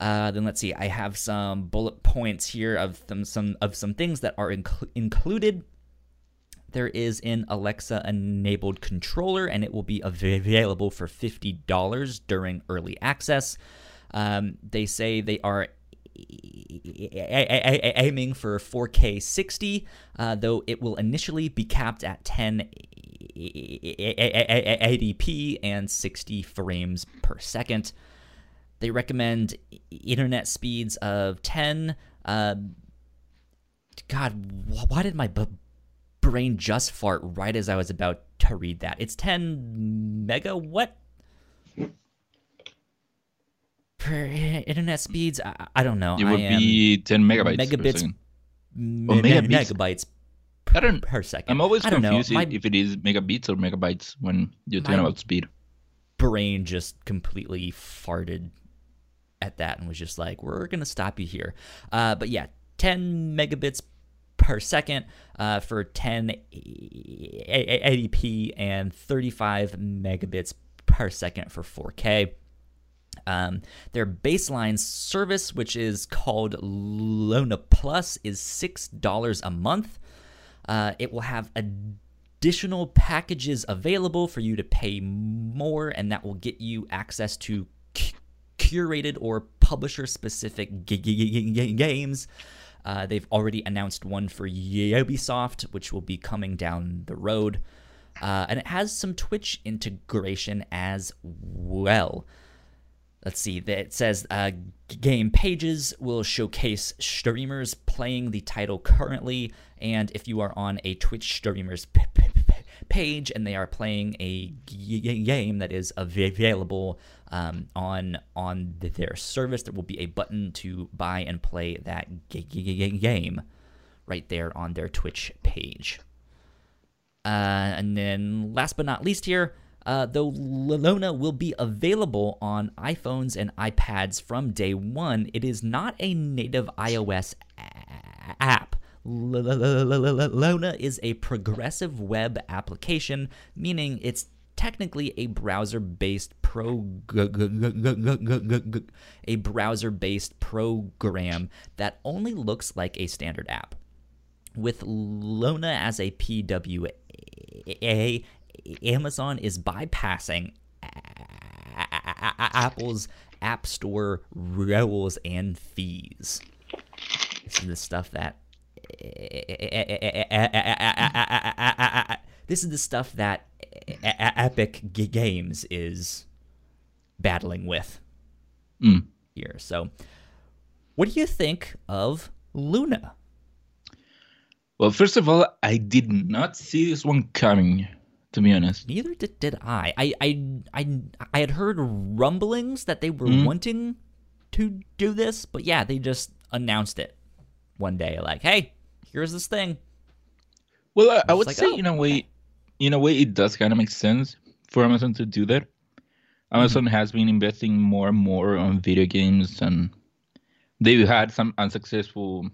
Uh, then let's see. I have some bullet points here of some, some of some things that are inc- included. There is an Alexa enabled controller, and it will be available for fifty dollars during early access. Um, they say they are aiming for 4K 60, uh, though it will initially be capped at 1080p and 60 frames per second. They recommend internet speeds of 10. Uh, God, why did my b- brain just fart right as I was about to read that? It's 10 mega what? Per internet speeds? I, I don't know. It would be 10 megabytes. Megabits. Me- megabits. megabytes per, I don't, per second. I'm always confused My, if it is megabits or megabytes when you're talking about speed. Brain just completely farted at that and was just like, we're going to stop you here. Uh, but yeah, 10 megabits per second uh, for 1080p and 35 megabits per second for 4K. Um, their baseline service, which is called Luna Plus, is $6 a month. Uh, it will have additional packages available for you to pay more, and that will get you access to curated or publisher specific g- g- g- games. Uh, they've already announced one for Ubisoft, which will be coming down the road. Uh, and it has some Twitch integration as well. Let's see, it says uh, game pages will showcase streamers playing the title currently, and if you are on a Twitch streamer's p- p- page and they are playing a g- game that is available um, on on their service. There will be a button to buy and play that g- g- game right there on their Twitch page. Uh, and then, last but not least, here, uh, though Luna will be available on iPhones and iPads from day one, it is not a native iOS app. Luna is a progressive web application, meaning it's technically a browser-based pro a browser-based program that only looks like a standard app. With Luna as a PWA, Amazon is bypassing Apple's App Store rules and fees. This is the stuff that this is the stuff that Epic Games is battling with mm. here. So, what do you think of Luna? Well, first of all, I did not see this one coming. To be honest, neither did, did I. I, I. I I had heard rumblings that they were mm. wanting to do this, but yeah, they just announced it one day. Like, hey, here's this thing. Well, I, I would like, say oh, in a way, in a way, it does kind of make sense for Amazon to do that. Amazon mm-hmm. has been investing more and more on video games, and they've had some unsuccessful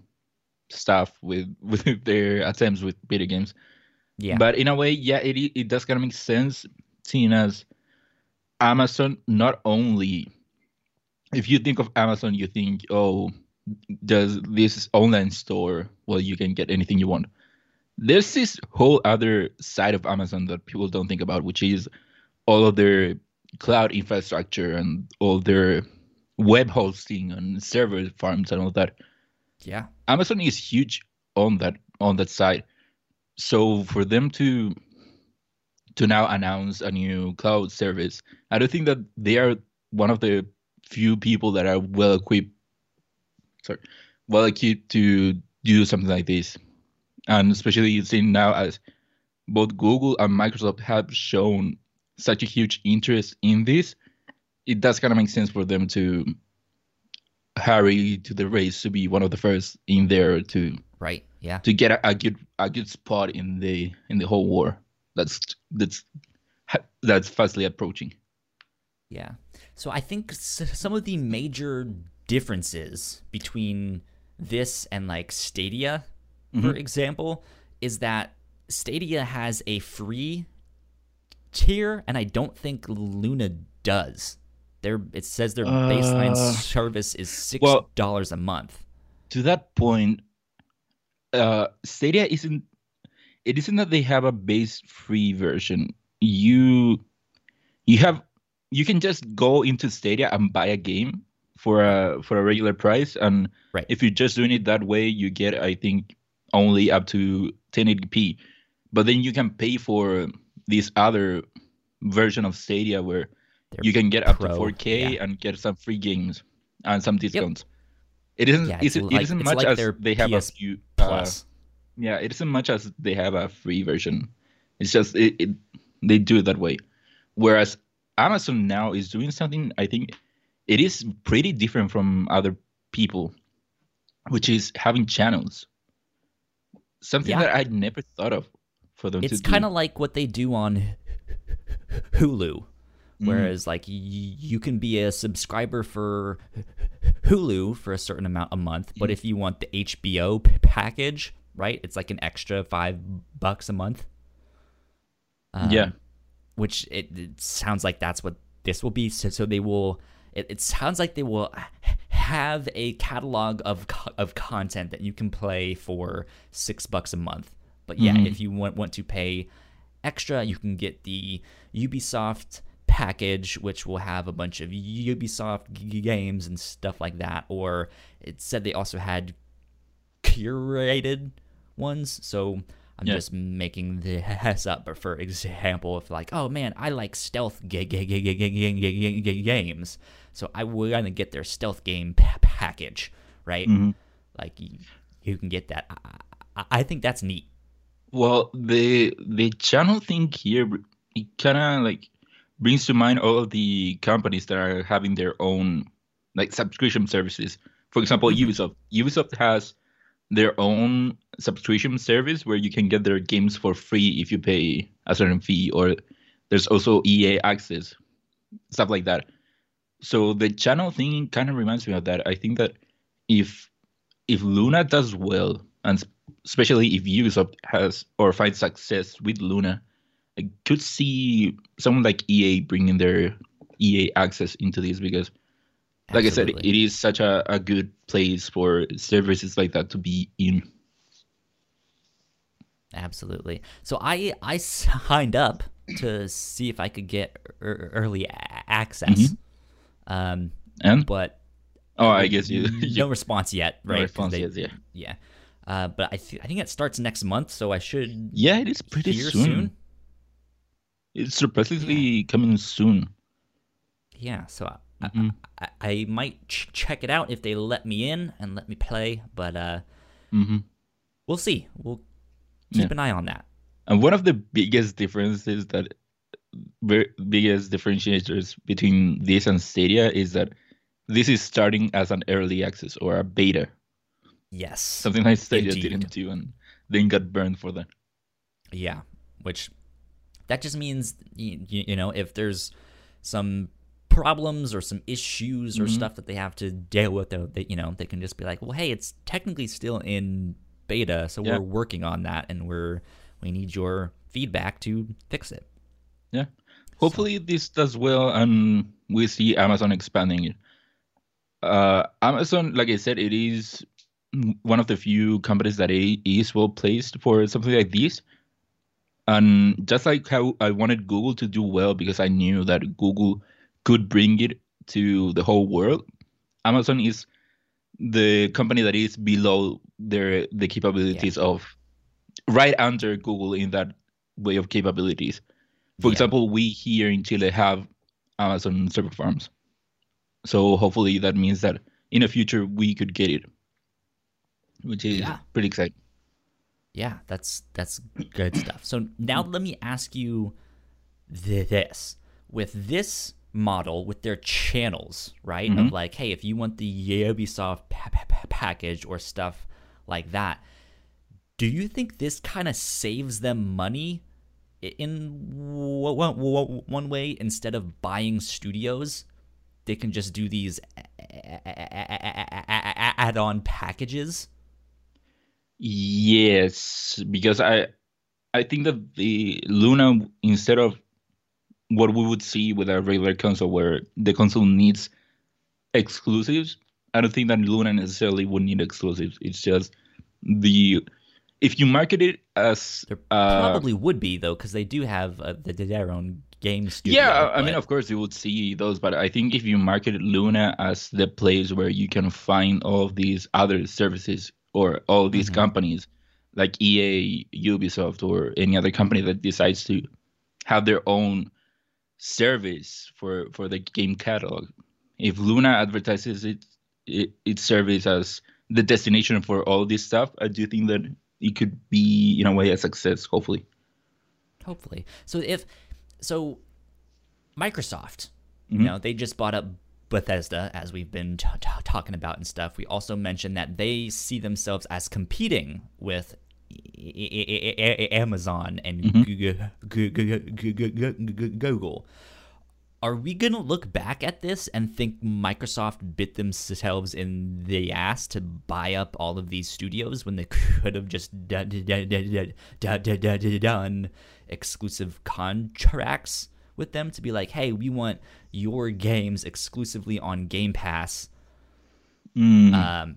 stuff with with their attempts with video games. Yeah. But in a way, yeah, it it does kind of make sense, seeing as Amazon not only, if you think of Amazon, you think, oh, does this online store well you can get anything you want there's this whole other side of Amazon that people don't think about, which is all of their cloud infrastructure and all their web hosting and server farms and all that. Yeah. Amazon is huge on that on that side. So for them to to now announce a new cloud service, I don't think that they are one of the few people that are well equipped sorry. Well equipped to do something like this. And especially seeing now as both Google and Microsoft have shown such a huge interest in this, it does kind of make sense for them to hurry to the race to be one of the first in there to right yeah. to get a, a good a good spot in the in the whole war that's that's that's fastly approaching. Yeah. So i think some of the major differences between this and like stadia mm-hmm. for example is that stadia has a free tier and i don't think luna does their it says their baseline uh, service is six dollars well, a month. To that point, uh, Stadia isn't. It isn't that they have a base free version. You, you have, you can just go into Stadia and buy a game for a for a regular price, and right. if you're just doing it that way, you get I think only up to 1080p. But then you can pay for this other version of Stadia where you can get up to 4K yeah. and get some free games and some discounts. Yep. It isn't. Yeah, it's, like, it isn't much like as they have PS a few. Uh, yeah, it isn't much as they have a free version. It's just it, it, they do it that way. Whereas Amazon now is doing something. I think it is pretty different from other people, which is having channels. Something yeah. that I'd never thought of for them. It's kind of like what they do on Hulu Mm-hmm. Whereas, like, y- you can be a subscriber for Hulu for a certain amount a month, but mm-hmm. if you want the HBO p- package, right, it's like an extra five bucks a month. Um, yeah. Which it, it, sounds like that's what this will be. So, so they will. It, it sounds like they will have a catalog of of content that you can play for six bucks a month. But yeah, mm-hmm. if you want want to pay extra, you can get the Ubisoft package, which will have a bunch of Ubisoft games and stuff like that. Or it said they also had curated ones. So I'm yeah. just making this up. But for example, if like, oh man, I like stealth games, so I would gonna get their stealth game package, right? Mm-hmm. Like you can get that. I, I think that's neat. Well, the the channel thing here, it kind of like brings to mind all of the companies that are having their own like subscription services. For example, mm-hmm. Ubisoft. Ubisoft has their own subscription service where you can get their games for free if you pay a certain fee, or there's also EA access, stuff like that. So the channel thing kind of reminds me of that. I think that if if Luna does well, and especially if Ubisoft has or finds success with Luna, I could see someone like EA bringing their EA access into this because, like Absolutely. I said, it is such a, a good place for services like that to be in. Absolutely. So I I signed up to see if I could get early access. Mm-hmm. Um, and but oh, I guess you, no response yet, right? No response they, yet, yeah, yeah. Uh, but I th- I think it starts next month, so I should. Yeah, it is pretty soon. soon. It's surprisingly yeah. coming soon. Yeah, so mm-hmm. I, I, I, might ch- check it out if they let me in and let me play, but uh, mm-hmm. we'll see. We'll keep yeah. an eye on that. And one of the biggest differences that biggest differentiators between this and Stadia is that this is starting as an early access or a beta. Yes. Something like Stadia Indeed. didn't do and then got burned for that. Yeah, which that just means you, you know if there's some problems or some issues or mm-hmm. stuff that they have to deal with, that you know, they can just be like, well, hey, it's technically still in beta, so yeah. we're working on that, and we're we need your feedback to fix it. Yeah, hopefully so. this does well, and we see Amazon expanding it. Uh, Amazon, like I said, it is one of the few companies that is well placed for something like this. And just like how I wanted Google to do well because I knew that Google could bring it to the whole world, Amazon is the company that is below their the capabilities yeah. of right under Google in that way of capabilities. For yeah. example, we here in Chile have Amazon server farms. So hopefully that means that in the future we could get it, which is yeah. pretty exciting. Yeah, that's that's good stuff. So now mm. let me ask you this: with this model, with their channels, right? Mm-hmm. Of like, hey, if you want the Ubisoft pa- pa- package or stuff like that, do you think this kind of saves them money in one, one way instead of buying studios? They can just do these add-on packages. Yes, because I I think that the Luna instead of what we would see with a regular console where the console needs exclusives, I don't think that Luna necessarily would need exclusives. It's just the if you market it as there uh, probably would be though because they do have uh, the, their own game studio. Yeah, I mean, of course you would see those, but I think if you market Luna as the place where you can find all these other services or all these mm-hmm. companies like EA, Ubisoft, or any other company that decides to have their own service for for the game catalog. If Luna advertises it, it its service as the destination for all this stuff, I do think that it could be in a way a success. Hopefully. Hopefully. So if so, Microsoft, mm-hmm. you know, they just bought up Bethesda, as we've been t- t- talking about and stuff. We also mentioned that they see themselves as competing with Amazon and Google. Are we going to look back at this and think Microsoft bit themselves in the ass to buy up all of these studios when they could have just done exclusive contracts with them to be like, hey, we want your games exclusively on Game Pass. Mm. Um,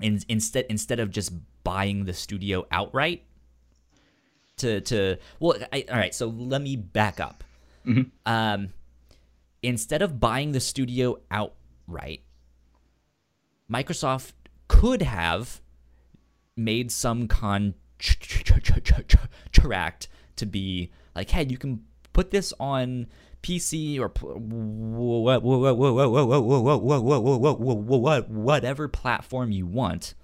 in, instead instead of just buying the studio outright. To to well, I, all right. So let me back up. Mm-hmm. Um, instead of buying the studio outright, Microsoft could have made some contract to be like, hey, you can put this on PC or whatever platform you want.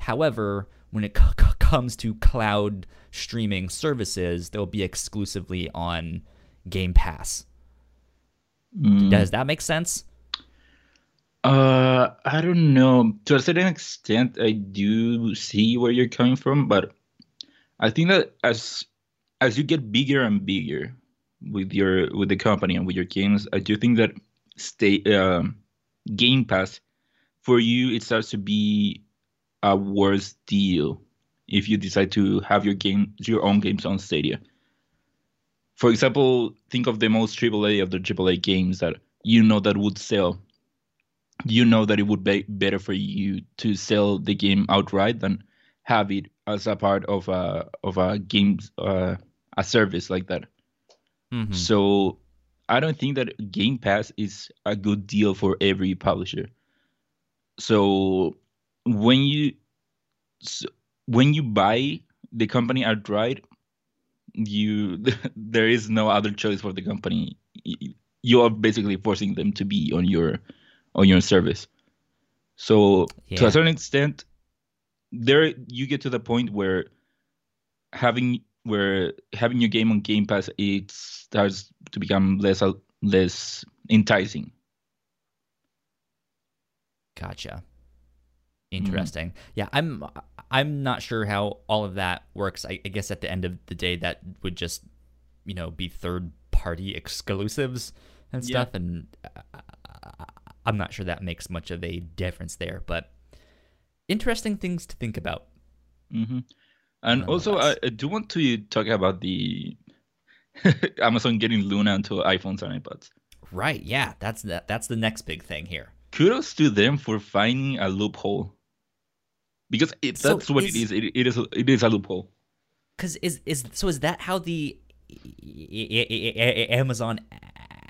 However, when it comes to cloud streaming services, they'll be exclusively on Game Pass. Mm. Does that make sense? Uh, I don't know. To a certain extent, I do see where you're coming from, but I think that as as you get bigger and bigger with your with the company and with your games, I do think that stay uh, Game Pass for you it starts to be a worse deal if you decide to have your game your own games on Stadia. For example, think of the most AAA of the AAA games that you know that would sell. You know that it would be better for you to sell the game outright than have it as a part of a of a game uh, a service like that. Mm-hmm. So I don't think that Game Pass is a good deal for every publisher. So when you when you buy the company outright, you there is no other choice for the company. You are basically forcing them to be on your on your service. So yeah. to a certain extent, there you get to the point where having where having your game on Game Pass it starts to become less less enticing. Gotcha. Interesting. Mm-hmm. Yeah, I'm I'm not sure how all of that works. I, I, guess at the end of the day, that would just you know be third party exclusives and stuff, yeah. and uh, I'm not sure that makes much of a difference there. But interesting things to think about. Mm-hmm. And also, I, I, do want to talk about the Amazon getting Luna into iPhones and iPads. Right. Yeah. That's the, that's the next big thing here. Kudos to them for finding a loophole. Because it, that's so what is, it is. It, it is. It is a loophole. Because is is so is that how the Amazon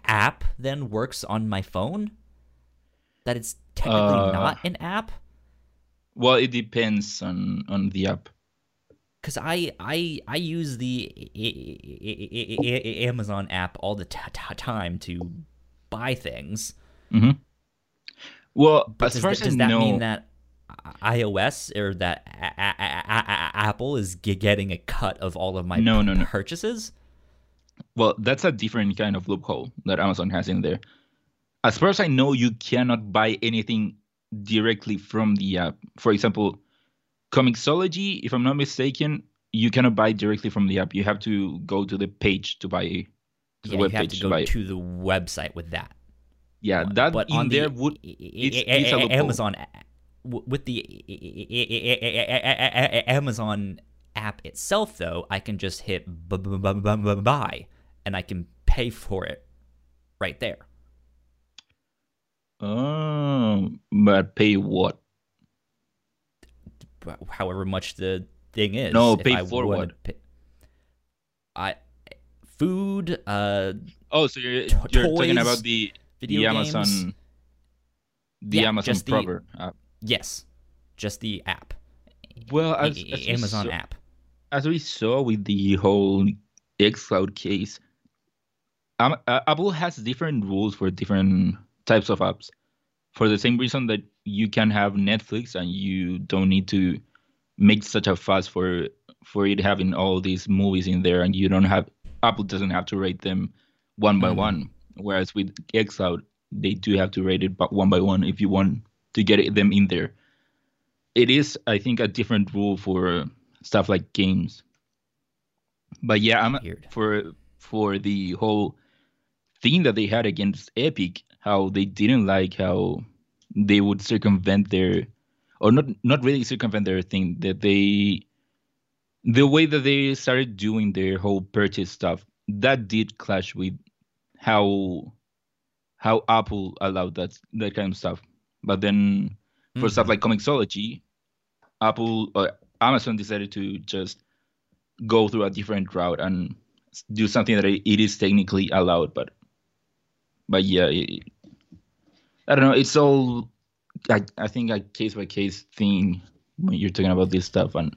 app then works on my phone? That it's technically uh, not an app? Well, it depends on on the app. Cause I I I use the Amazon app all the t- t- time to buy things. Mm-hmm. Well, but as does, far that, as does that know, mean that iOS or that Apple is getting a cut of all of my no, no, no. purchases? Well, that's a different kind of loophole that Amazon has in there. As far as I know, you cannot buy anything directly from the app. For example, Comixology, if I'm not mistaken, you cannot buy directly from the app. You have to go to the page to buy. To yeah, you have to go to, to the website with that. Yeah, that but in there the, would it's, it's Amazon with the Amazon app itself, though, I can just hit buy and I can pay for it right there. Oh, but pay what? However much the thing is. No, pay for what? Pay, I food. Uh. Oh, so you're, you're toys, talking about the the Amazon. Games. The yeah, Amazon Proper the, app. Yes, just the app. Well, as, as Amazon saw, app. As we saw with the whole xCloud case, um, uh, Apple has different rules for different types of apps. For the same reason that you can have Netflix and you don't need to make such a fuss for for it having all these movies in there, and you don't have Apple doesn't have to rate them one by mm-hmm. one. Whereas with xCloud, they do have to rate it one by one if you want to get them in there. It is, I think, a different rule for stuff like games. But yeah, I'm Weird. for for the whole thing that they had against Epic, how they didn't like how they would circumvent their or not not really circumvent their thing that they the way that they started doing their whole purchase stuff that did clash with how how Apple allowed that that kind of stuff. But then for mm-hmm. stuff like Comixology, Apple or uh, Amazon decided to just go through a different route and do something that it is technically allowed. But but yeah, it, I don't know. It's all I I think a case by case thing when you're talking about this stuff and.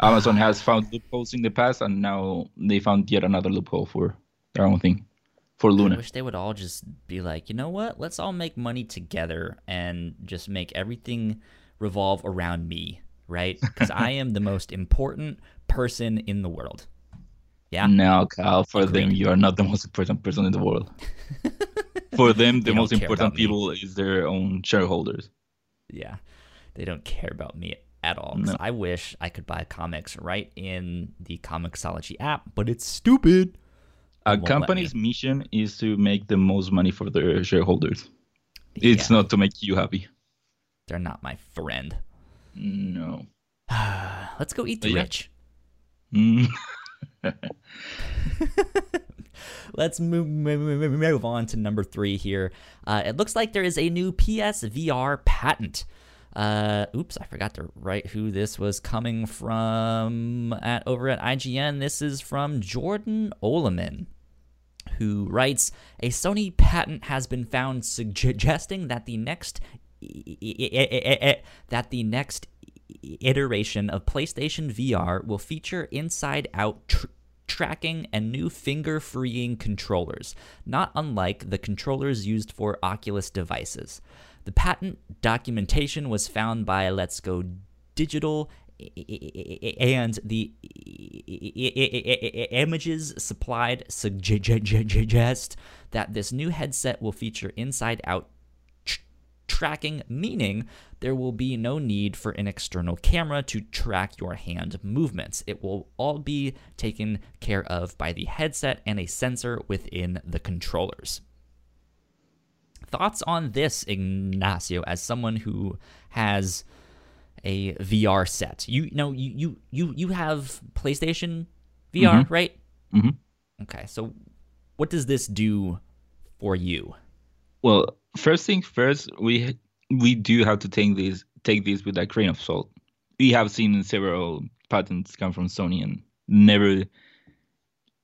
Amazon has found loopholes in the past, and now they found yet another loophole for their own thing for Luna. I wish they would all just be like, you know what? Let's all make money together and just make everything revolve around me, right? Because I am the most important person in the world. Yeah. No, Kyle. For Agreed. them, you are not the most important person in the world. for them, the most important people me. is their own shareholders. Yeah, they don't care about me at all. No. I wish I could buy comics right in the Comixology app, but it's stupid a company's mission is to make the most money for their shareholders. It's yeah. not to make you happy. They're not my friend. No. Let's go eat the yeah. rich. Mm. Let's move, move on to number three here. Uh, it looks like there is a new PSVR patent. Uh, oops, I forgot to write who this was coming from at over at IGN. This is from Jordan Oloman who writes A Sony patent has been found suggesting that the next that the next iteration of PlayStation VR will feature inside out tr- tracking and new finger freeing controllers, not unlike the controllers used for Oculus devices. The patent documentation was found by Let's Go Digital and the images supplied suggest that this new headset will feature inside out tracking, meaning there will be no need for an external camera to track your hand movements. It will all be taken care of by the headset and a sensor within the controllers. Thoughts on this, Ignacio, as someone who has a VR set. You, know, you you you you have PlayStation VR, mm-hmm. right? Mm-hmm. Okay, so what does this do for you? Well, first thing first, we we do have to take this take this with a grain of salt. We have seen several patents come from Sony and never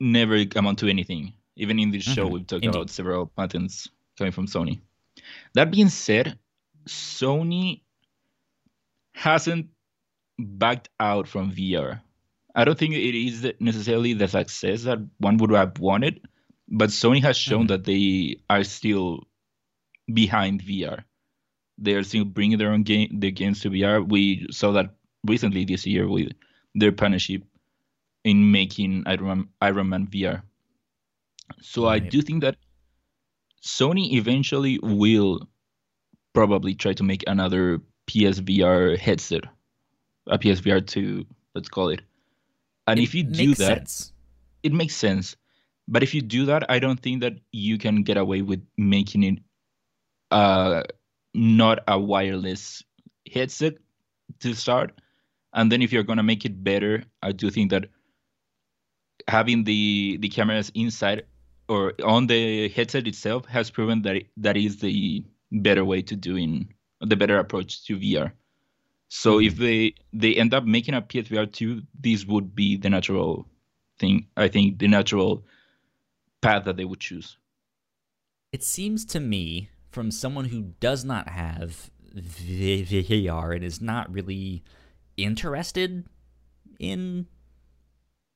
never amount to anything. Even in this show, mm-hmm. we've talked Indeed. about several patents coming from Sony. That being said, Sony hasn't backed out from VR. I don't think it is necessarily the success that one would have wanted, but Sony has shown mm-hmm. that they are still behind VR. They are still bringing their own game, their games to VR. We saw that recently this year with their partnership in making Iron Man, Iron Man VR. So right. I do think that Sony eventually will probably try to make another PSVR headset, a PSVR two, let's call it. And it if you do that, sense. it makes sense. But if you do that, I don't think that you can get away with making it uh, not a wireless headset to start. And then if you're gonna make it better, I do think that having the the cameras inside or on the headset itself has proven that it, that is the better way to doing the better approach to VR. So mm-hmm. if they they end up making a PSVR two, this would be the natural thing. I think the natural path that they would choose. It seems to me, from someone who does not have VR and is not really interested in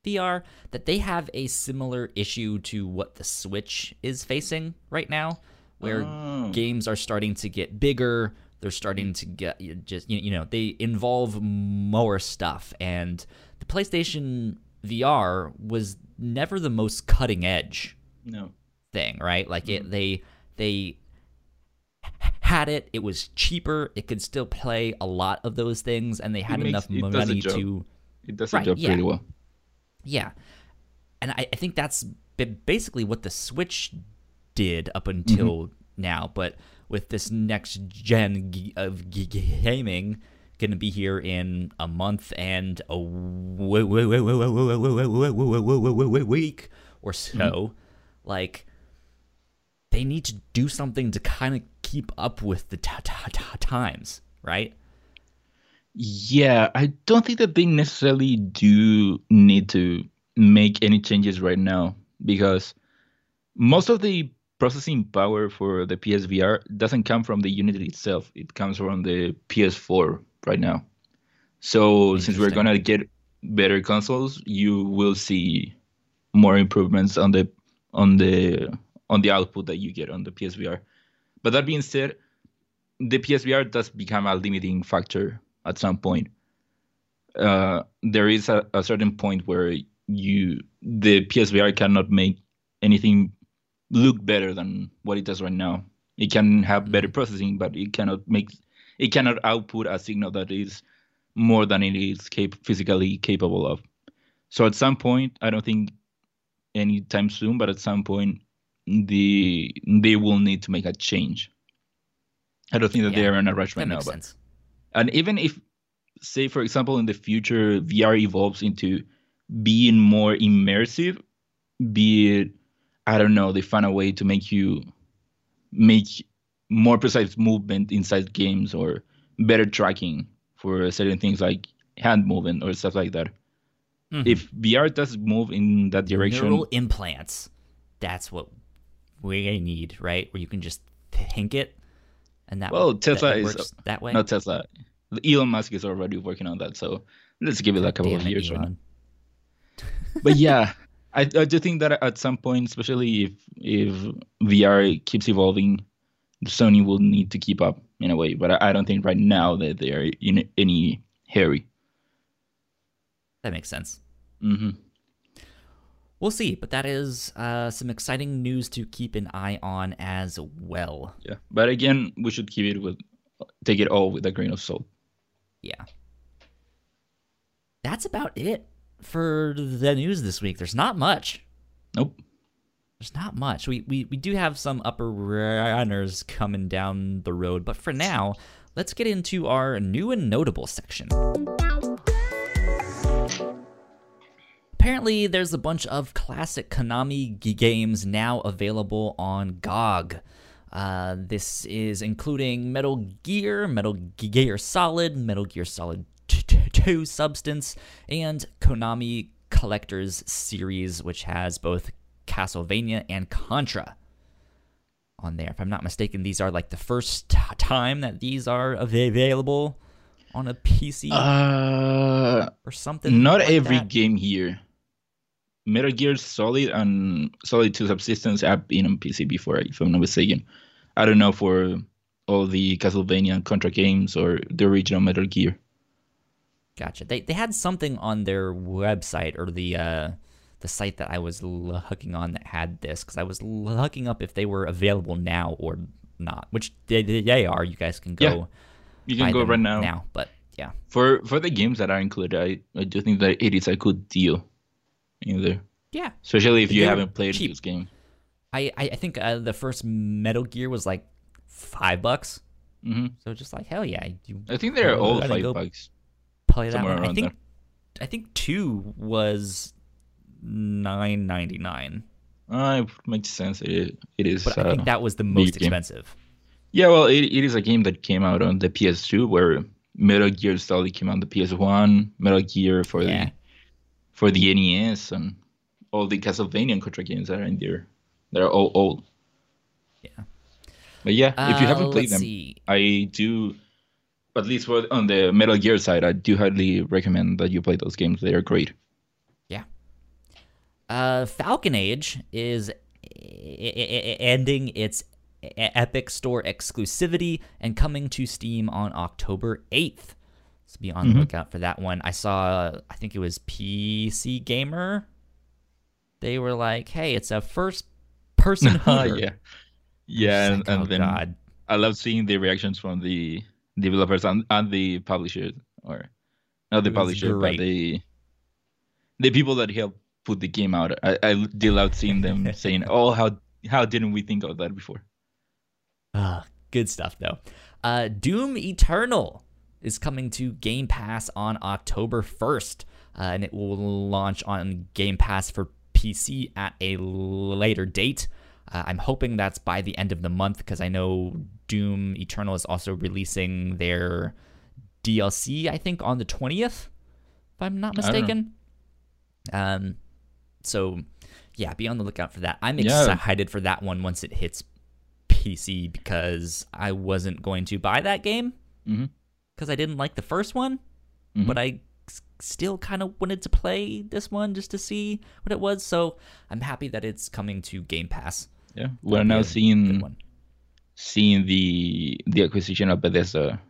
VR, that they have a similar issue to what the Switch is facing right now, where oh. games are starting to get bigger. They're starting to get just you know they involve more stuff, and the PlayStation VR was never the most cutting edge no thing, right? Like it, mm-hmm. they they had it. It was cheaper. It could still play a lot of those things, and they had makes, enough money to. It does right, job yeah. pretty well. Yeah, and I, I, think that's basically what the Switch did up until mm-hmm. now. But with this next gen of gaming going to be here in a month and a week or so, like they need to do something to kind of keep up with the t- t- t- times, right? Yeah, I don't think that they necessarily do need to make any changes right now because most of the processing power for the PSVR doesn't come from the unit itself. It comes from the PS4 right now. So since we're gonna get better consoles, you will see more improvements on the on the on the output that you get on the PSVR. But that being said, the PSVR does become a limiting factor at some point. Uh, there is a, a certain point where you the PSVR cannot make anything look better than what it does right now. It can have mm. better processing, but it cannot make it cannot output a signal that is more than it is cap- physically capable of. So at some point, I don't think anytime soon, but at some point, the they will need to make a change. I don't think that yeah, they are in a rush right now, but sense. and even if, say for example, in the future VR evolves into being more immersive, be it I don't know, they find a way to make you make more precise movement inside games or better tracking for certain things like hand movement or stuff like that. Mm-hmm. If VR does move in that direction, neural implants. That's what we need, right? Where you can just think it, and that well, Tesla that, is that way. Not Tesla. Elon Musk is already working on that, so let's give it a couple of years. Right but yeah, I, I do think that at some point, especially if if VR keeps evolving, Sony will need to keep up in a way. But I, I don't think right now that they are in any hurry. That makes sense. Mm-hmm. We'll see, but that is uh, some exciting news to keep an eye on as well. Yeah, but again, we should keep it with take it all with a grain of salt. Yeah. That's about it for the news this week. There's not much. Nope. There's not much. We, we we do have some upper runners coming down the road, but for now, let's get into our new and notable section. Apparently, there's a bunch of classic Konami g- games now available on GOG. Uh, this is including Metal Gear, Metal Gear Solid, Metal Gear Solid 2 Substance, and Konami Collectors Series, which has both Castlevania and Contra. on there. If I'm not mistaken, these are like the first t- time that these are available on a PC uh, or something. Not like every that. game here. Metal Gear Solid and Solid 2 Subsistence have been on PC before, if I'm not mistaken. I don't know for all the Castlevania and Contra games or the original Metal Gear. Gotcha. They they had something on their website or the uh, the site that I was looking on that had this because I was looking up if they were available now or not, which they, they are. You guys can go. Yeah, You can go right now. Now, but yeah, For for the games that are included, I, I do think that it is a good deal in there. yeah. Especially if you They were haven't played cheap. this game. I I, think uh, the first Metal Gear was like five bucks. hmm So just like hell yeah, you I think they're all five go- bucks. Play that one. I think I think two was nine ninety nine, Uh, it makes sense. It, it is. but I uh, think that was the most game. expensive. Yeah, well, it, it is a game that came out on the PS2, where Metal Gear Solid came out on the PS1, Metal Gear for Yeah. the for the NES, and all the Castlevania Contra games are in there. They're all old. Yeah. But yeah, if you Uh, haven't played them, see. I do. At least for on the Metal Gear side, I do highly recommend that you play those games. They are great. Yeah. Uh, Falcon Age is ending its Epic Store exclusivity and coming to Steam on October 8th. So be on the Mhm. lookout for that one. I saw, I think it was PC Gamer. They were like, hey, it's a first person yeah, yeah, It's and, like, and oh, then God. I love seeing the reactions from the developers and, and the publishers, or not the It was publisher, but the the people that helped put the game out. I, I did love seeing them saying, "Oh, how how didn't we think of that before?" Ah, good stuff though. Uh, Doom Eternal is coming to Game Pass on October 1st, uh, and it will launch on Game Pass for PC at a later date. Uh, I'm hoping that's by the end of the month because I know Doom Eternal is also releasing their DLC, I think, on the 20th, if I'm not I don't know. mistaken. Um, so yeah, be on the lookout for that. I'm Yeah. excited for that one once it hits PC because I wasn't going to buy that game because I didn't like the first one, Mhm. but I s- still kind of wanted to play this one just to see what it was. So I'm happy that it's coming to Game Pass. Yeah, we're now seeing. Seeing the the acquisition of Bethesda,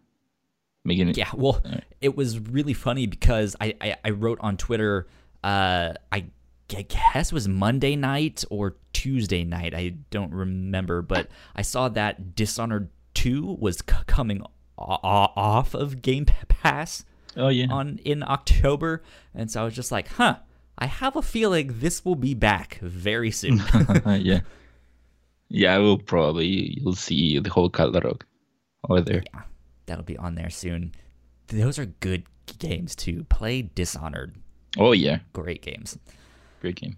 making it. Yeah, well, Alright. it was really funny because I, I, I wrote on Twitter, uh, I guess it was Monday night or Tuesday night. I don't remember, but I saw that Dishonored 2 was c- coming off of Game Pass Oh yeah. on in October, and so I was just like, huh. I have a feeling this will be back very soon. yeah. Yeah, I will probably you'll see the whole catalog over there. yeah, that'll be on there soon. Those are good games to Play Dishonored. Oh yeah, Great games. great game.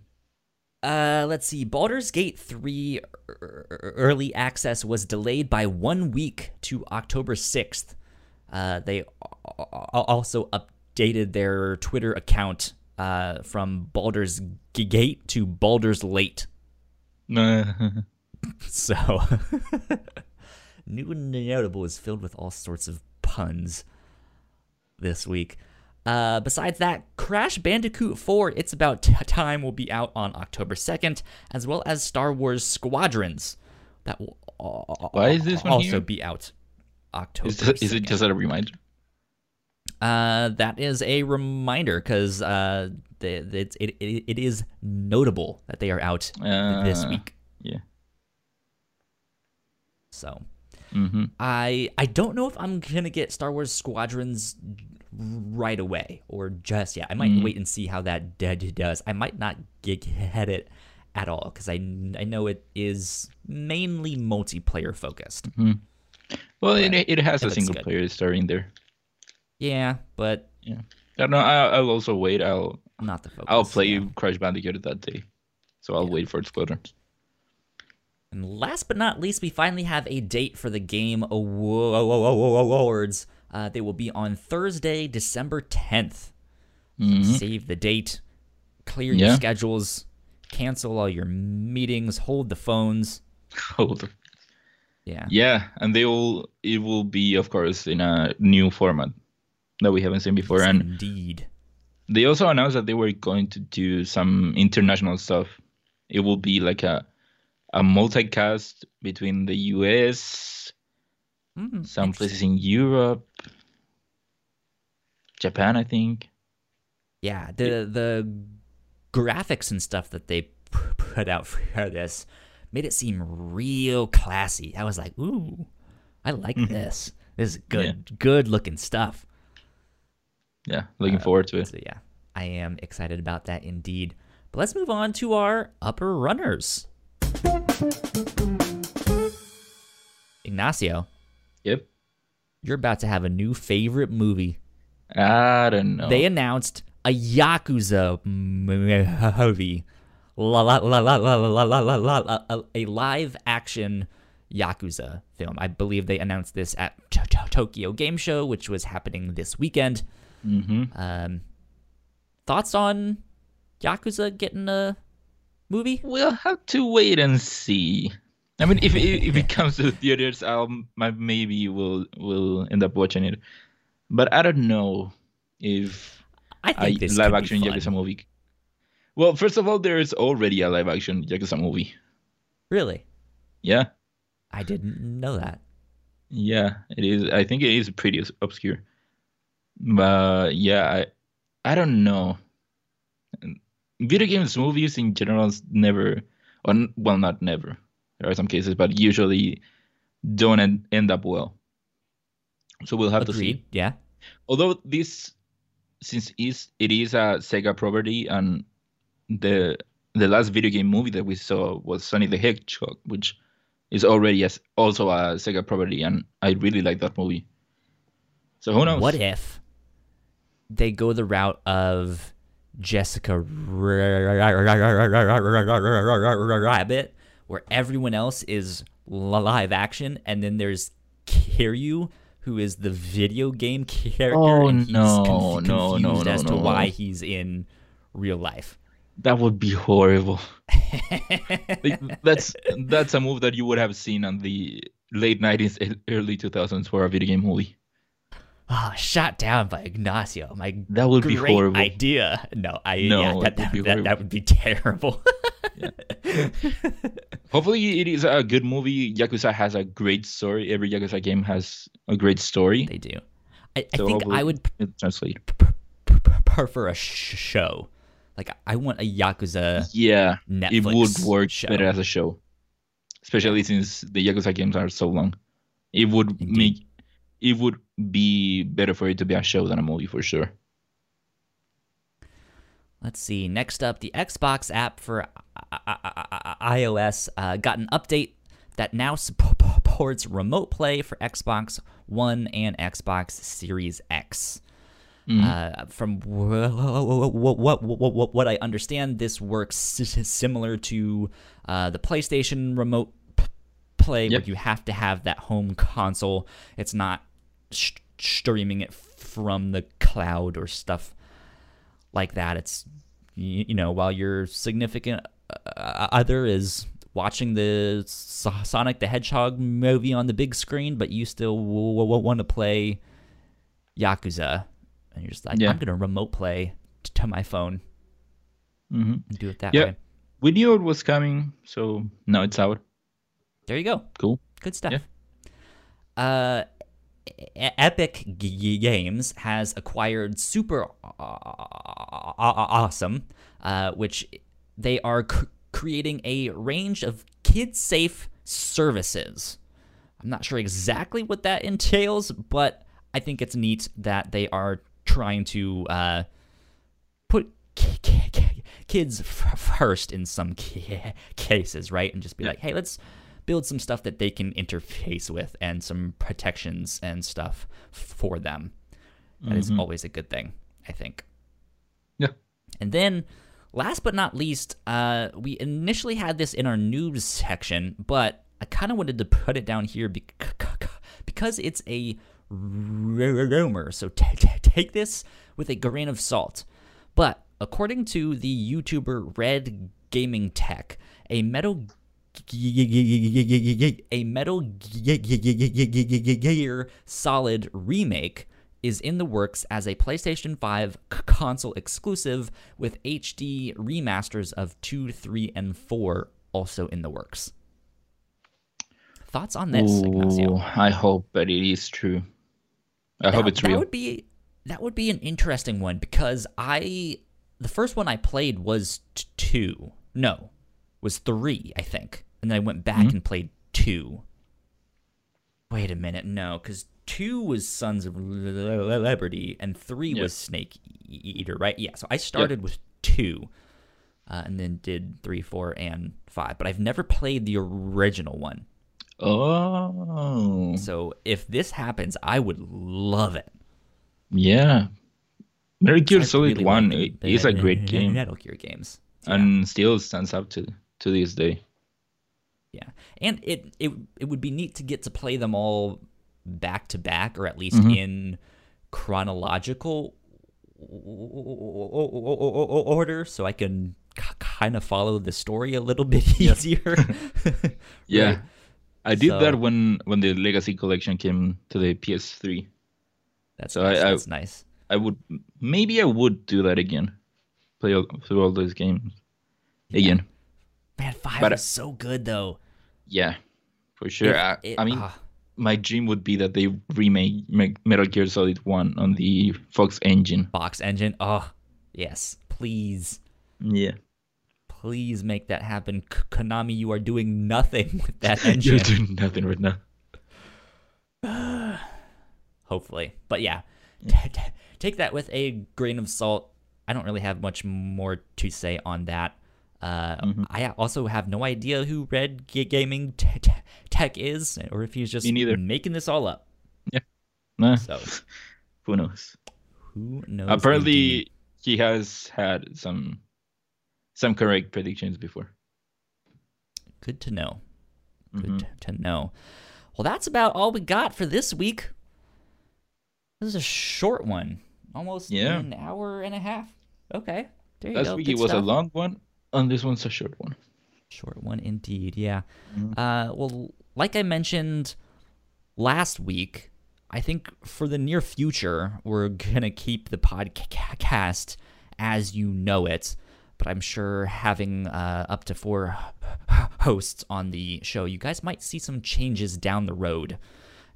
Uh, let's see. Baldur's Gate 3 er- er- early access was delayed by one week to October 6th. Uh, they al- al- also updated their Twitter account uh, from Baldur's Gate to Baldur's Late. So, New and Notable is filled with all sorts of puns this week. Uh, besides that, Crash Bandicoot 4, It's About T- Time, will be out on October 2nd, as well as Star Wars Squadrons. That will Why is this also here? be out October is, that, is it 2nd. just a reminder? Uh, that is a reminder because uh, it, it, it is notable that they are out this Uh, week. Yeah. So Mm-hmm. I I don't know if I'm gonna get Star Wars Squadrons right away or just yet. I might Mm. wait and see how that dead does. I might not get, it at all because I I know it is mainly multiplayer focused. Well, But it, it has a single good. player story in there. Yeah, but I don't know. I, I'll also wait. I'll not the focus. I'll play yeah. Crash Bandicoot that day, so I'll Yeah. wait for its Squadrons. And last but not least, we finally have a date for the Game Awards. Uh, they will be on Thursday, December 10th. Mhm. Save the date, clear your schedules, cancel all your meetings, hold the phones. Hold. Yeah. Yeah, and they will. It will be, of course, in a new format that we haven't seen before. Yes, and indeed. they also announced that they were going to do some international stuff. It will be like a a multicast between the US, Mm, some places in Europe, Japan, I think. Yeah, the the graphics and stuff that they put out for this made it seem real classy. I was like, ooh, I like this. This is good, good looking stuff. Yeah, looking Uh, forward to it. So yeah, I am excited about that indeed. But let's move on to our upper runners. Ignacio, Yep. you're about to have a new favorite movie. I don't know. They announced a Yakuza movie. La, la, la, la, la, la, la, la, la, la, a- live action Yakuza film. I believe they announced this at Tokyo Game Show, which was happening this weekend. hmm Um, thoughts on Yakuza getting a movie? We'll have to wait and see. I mean, if if, if it comes to the theaters, I'll my- maybe will will end up watching it. But I don't know if I think this live action. Yakuza movie. Well, first of all, there is already a live action Yakuza movie. Really, Yeah, I didn't know that. yeah, it is. I think it is pretty obscure. But yeah, I I don't know. Video games movies in general never, or well, not never. There are some cases, but usually don't end, end up well. So we'll have to see. Yeah. although this since is it is a Sega property and the the last video game movie that we saw was Sonic the Hedgehog, which is already as also a Sega property, and I really like that movie. So who knows? What if they go the route of Jessica Rabbit, where everyone else is live action, and then there's Kiryu, who is the video game character, Oh, and he's no, conf- no, no, confused no, as to why he's in real life. That would be horrible. Like, that's that's a move that you would have seen on the late nineties, early two thousands for a video game movie. Ah, shot down by Ignacio. My That would be horrible. idea. No, I No, yeah, it that, would be that, that, would be terrible. Hopefully, it is a good movie. Yakuza has a great story. Every Yakuza game has a great story. they do. I, I think I would translate. prefer a sh- show. Like I want a Yakuza Yeah, Netflix it would work show. better as a show, especially since the Yakuza games are so long. It would Indeed. make it would be better for it to be a show than a movie for sure. Let's see. Next up, the Xbox app for I- I- I- I- iOS uh, got an update that now supports remote play for Xbox One and Xbox Series X. Mm-hmm. Uh, from what, what, what, what I understand, this works similar to uh, the PlayStation remote play, Yep. where you have to have that home console. It's not sh- streaming it from the cloud or stuff like that. It's you, you know while your significant uh, other is watching the Sonic the Hedgehog movie on the big screen, but you still w- w- want to play Yakuza, and you're just like, Yeah. I'm gonna remote play t- to my phone hmm and do it that way. We knew it was coming, so now it's out. There you go. Cool. Good stuff. Yeah. Uh, Epic G- Games has acquired Super Awesome, uh, which they are c- creating a range of kid-safe services. I'm not sure exactly what that entails, but I think it's neat that they are trying to uh, put k- k- k- kids f- first in some ca- cases, right? And just be like, hey, let's build some stuff that they can interface with and some protections and stuff for them. That is always a good thing, I think. Yeah. And then, last but not least, uh, we initially had this in our news section, but I kind of wanted to put it down here because it's a rumor. So t- t- take this with a grain of salt. But according to the YouTuber Red Gaming Tech, a Metal a Metal Gear Solid remake is in the works as a PlayStation 5 console exclusive with HD remasters of 2, 3, and 4 also in the works. Thoughts on this, Ooh, Ignacio? I hope that it is true. I that, hope it's real. That would be that would be an interesting one because I the first one I played was t- 2. No, was 3, I think. And then I went back mm-hmm. and played 2. Wait a minute, no, cuz two was Sons of Liberty, and three was Snake Eater, right? Yeah. So I started yep. with two, uh, and then did three, four, and five. But I've never played the original one. Oh. So if this happens, I would love it. Yeah. Metal Gear Solid really One like is a great game. Metal Gear games, yeah. and still stands up to to this day. Yeah, and it it it would be neat to get to play them all back to back, or at least mm-hmm. in chronological order, so I can kind of follow the story a little bit easier. yeah, I did so, that when when the Legacy Collection came to the PS3. That's so nice. I, that's nice. I would maybe I would do that again, play all, through all those games yeah. again. Man, five but, was so good though. Yeah, for sure. It, I, it, I, mean, uh, my dream would be that they remake Metal Gear Solid One on the Fox engine. Fox engine. Oh, yes, please. Yeah. Please make that happen, Konami. You are doing nothing with that engine. You're doing nothing right now. Hopefully, but yeah, yeah. Take that with a grain of salt. I don't really have much more to say on that. Uh, mm-hmm. I also have no idea who Red Gaming t- t- Tech is, or if he's just making this all up. Yeah. Nah. So, who knows? Who knows? Apparently, indeed. he has had some some correct predictions before. Good to know. Good mm-hmm. to know. Well, that's about all we got for this week. This is a short one, almost yeah. an hour and a half. Okay, there you Last go. week Good it was stuff. a long one and this one's a short one. Short one indeed, yeah. Mm-hmm. Uh, well, like I mentioned last week, I think for the near future, we're going to keep the podcast as you know it. But I'm sure having uh, up to four hosts on the show, you guys might see some changes down the road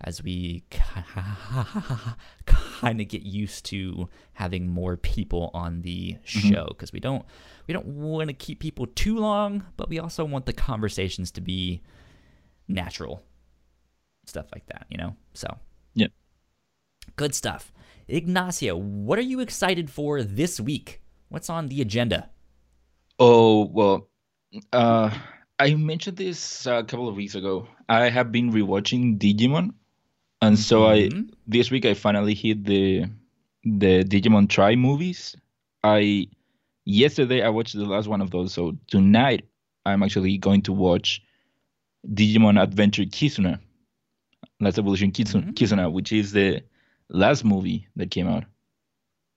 as we kind of get used to having more people on the mm-hmm. show because we don't we don't want to keep people too long, but we also want the conversations to be natural. Stuff like that, you know? So, yeah. Good stuff. Ignacio, what are you excited for this week? What's on the agenda? Oh, well, uh, I mentioned this a couple of weeks ago. I have been rewatching Digimon, and so mm-hmm. I this week I finally hit the the Digimon Tri movies. I yesterday I watched the last one of those. So tonight I'm actually going to watch Digimon Adventure Kizuna, Last Evolution Kizuna, mm-hmm. Kizuna which is the last movie that came out.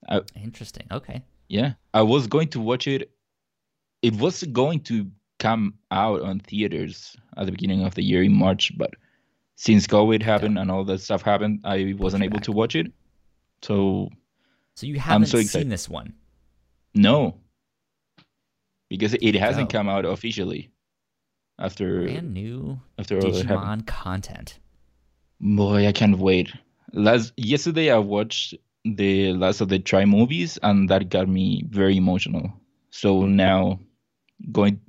I, Interesting. Okay. Yeah, I was going to watch it. It was going to come out on theaters at the beginning of the year in March, but since COVID happened yeah. and all that stuff happened, I wasn't able to watch it. So, so you haven't so seen this one? No, because it hasn't oh. come out officially after brand new after Digimon content. Boy, I can't wait. Last yesterday, I watched the last of the Tri movies, and that got me very emotional. So now, going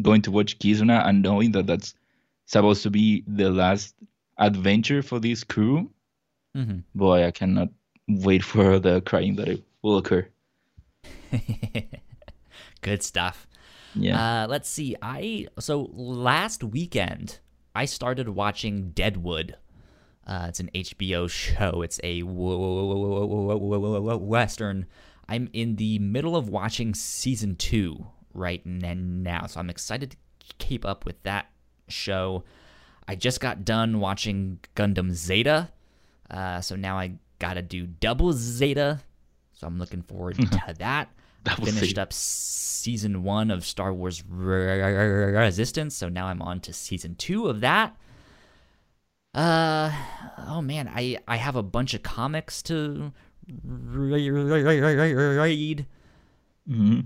going to watch Kizuna and knowing that that's supposed to be the last adventure for this crew, mm-hmm. boy, I cannot wait for the crying that it will occur. Good stuff. Yeah. Uh, let's see. I so last weekend I started watching Deadwood. Uh, it's an HBO show. It's a western. I'm in the middle of watching season two right now, so I'm excited to keep up with that show. I just got done watching Gundam Zeta, uh, so now I gotta do Double Zeta. So I'm looking forward to that. finished up season one of Star Wars Resistance, so now I'm on to season two of that. Uh, oh man, I I have a bunch of comics to read. Mm-hmm.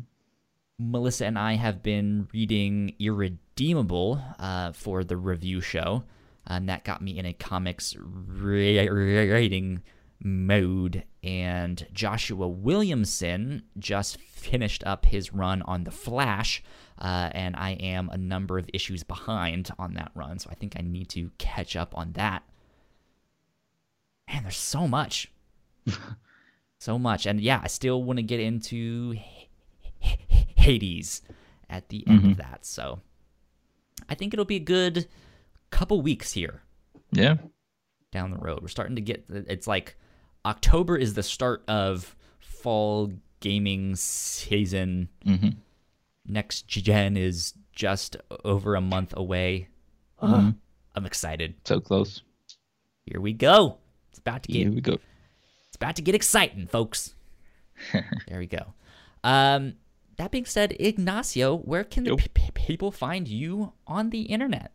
Melissa and I have been reading Irredeemable uh, for the review show, and that got me in a comics rating mode. And Joshua Williamson just finished up his run on The Flash, uh, and I am a number of issues behind on that run, so I think I need to catch up on that. Man, there's so much. so much. And yeah, I still want to get into Hades at the end mm-hmm. of that. So I think it'll be a good couple weeks here. Yeah. Down the road. We're starting to get it's like October is the start of fall gaming season. Mm-hmm. Next gen is just over a month away. Mm-hmm. I'm excited. So close. Here we go. It's about to get Here we go. It's about to get exciting, folks. there we go. Um that being said, Ignacio, where can yep. the p- people find you on the internet?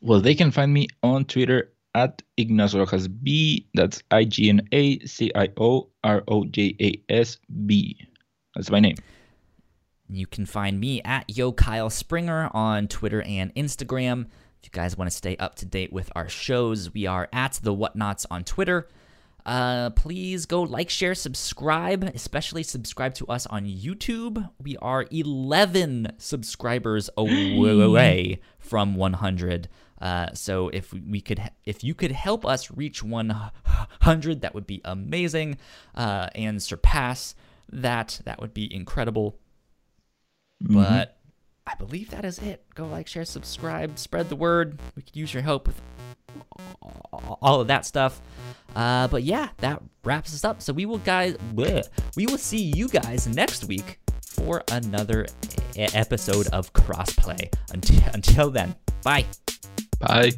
Well, they can find me on Twitter at Ignacio Rojas B. That's I G N A C I O R O J A S B. That's my name. You can find me at Yo Kyle Springer on Twitter and Instagram. If you guys want to stay up to date with our shows, we are at the Whatnauts on Twitter. Uh, please go like, share, subscribe, especially subscribe to us on YouTube. We are 11 subscribers away from 100. Uh, so if we could, if you could help us reach 100, that would be amazing, uh, and surpass that, that would be incredible. Mm-hmm. But I believe that is it. Go like, share, subscribe, spread the word. We could use your help with all of that stuff. Uh, but yeah, that wraps us up. So we will guys, bleh, we will see you guys next week for another episode of Crossplay. Until until then, bye. Bye.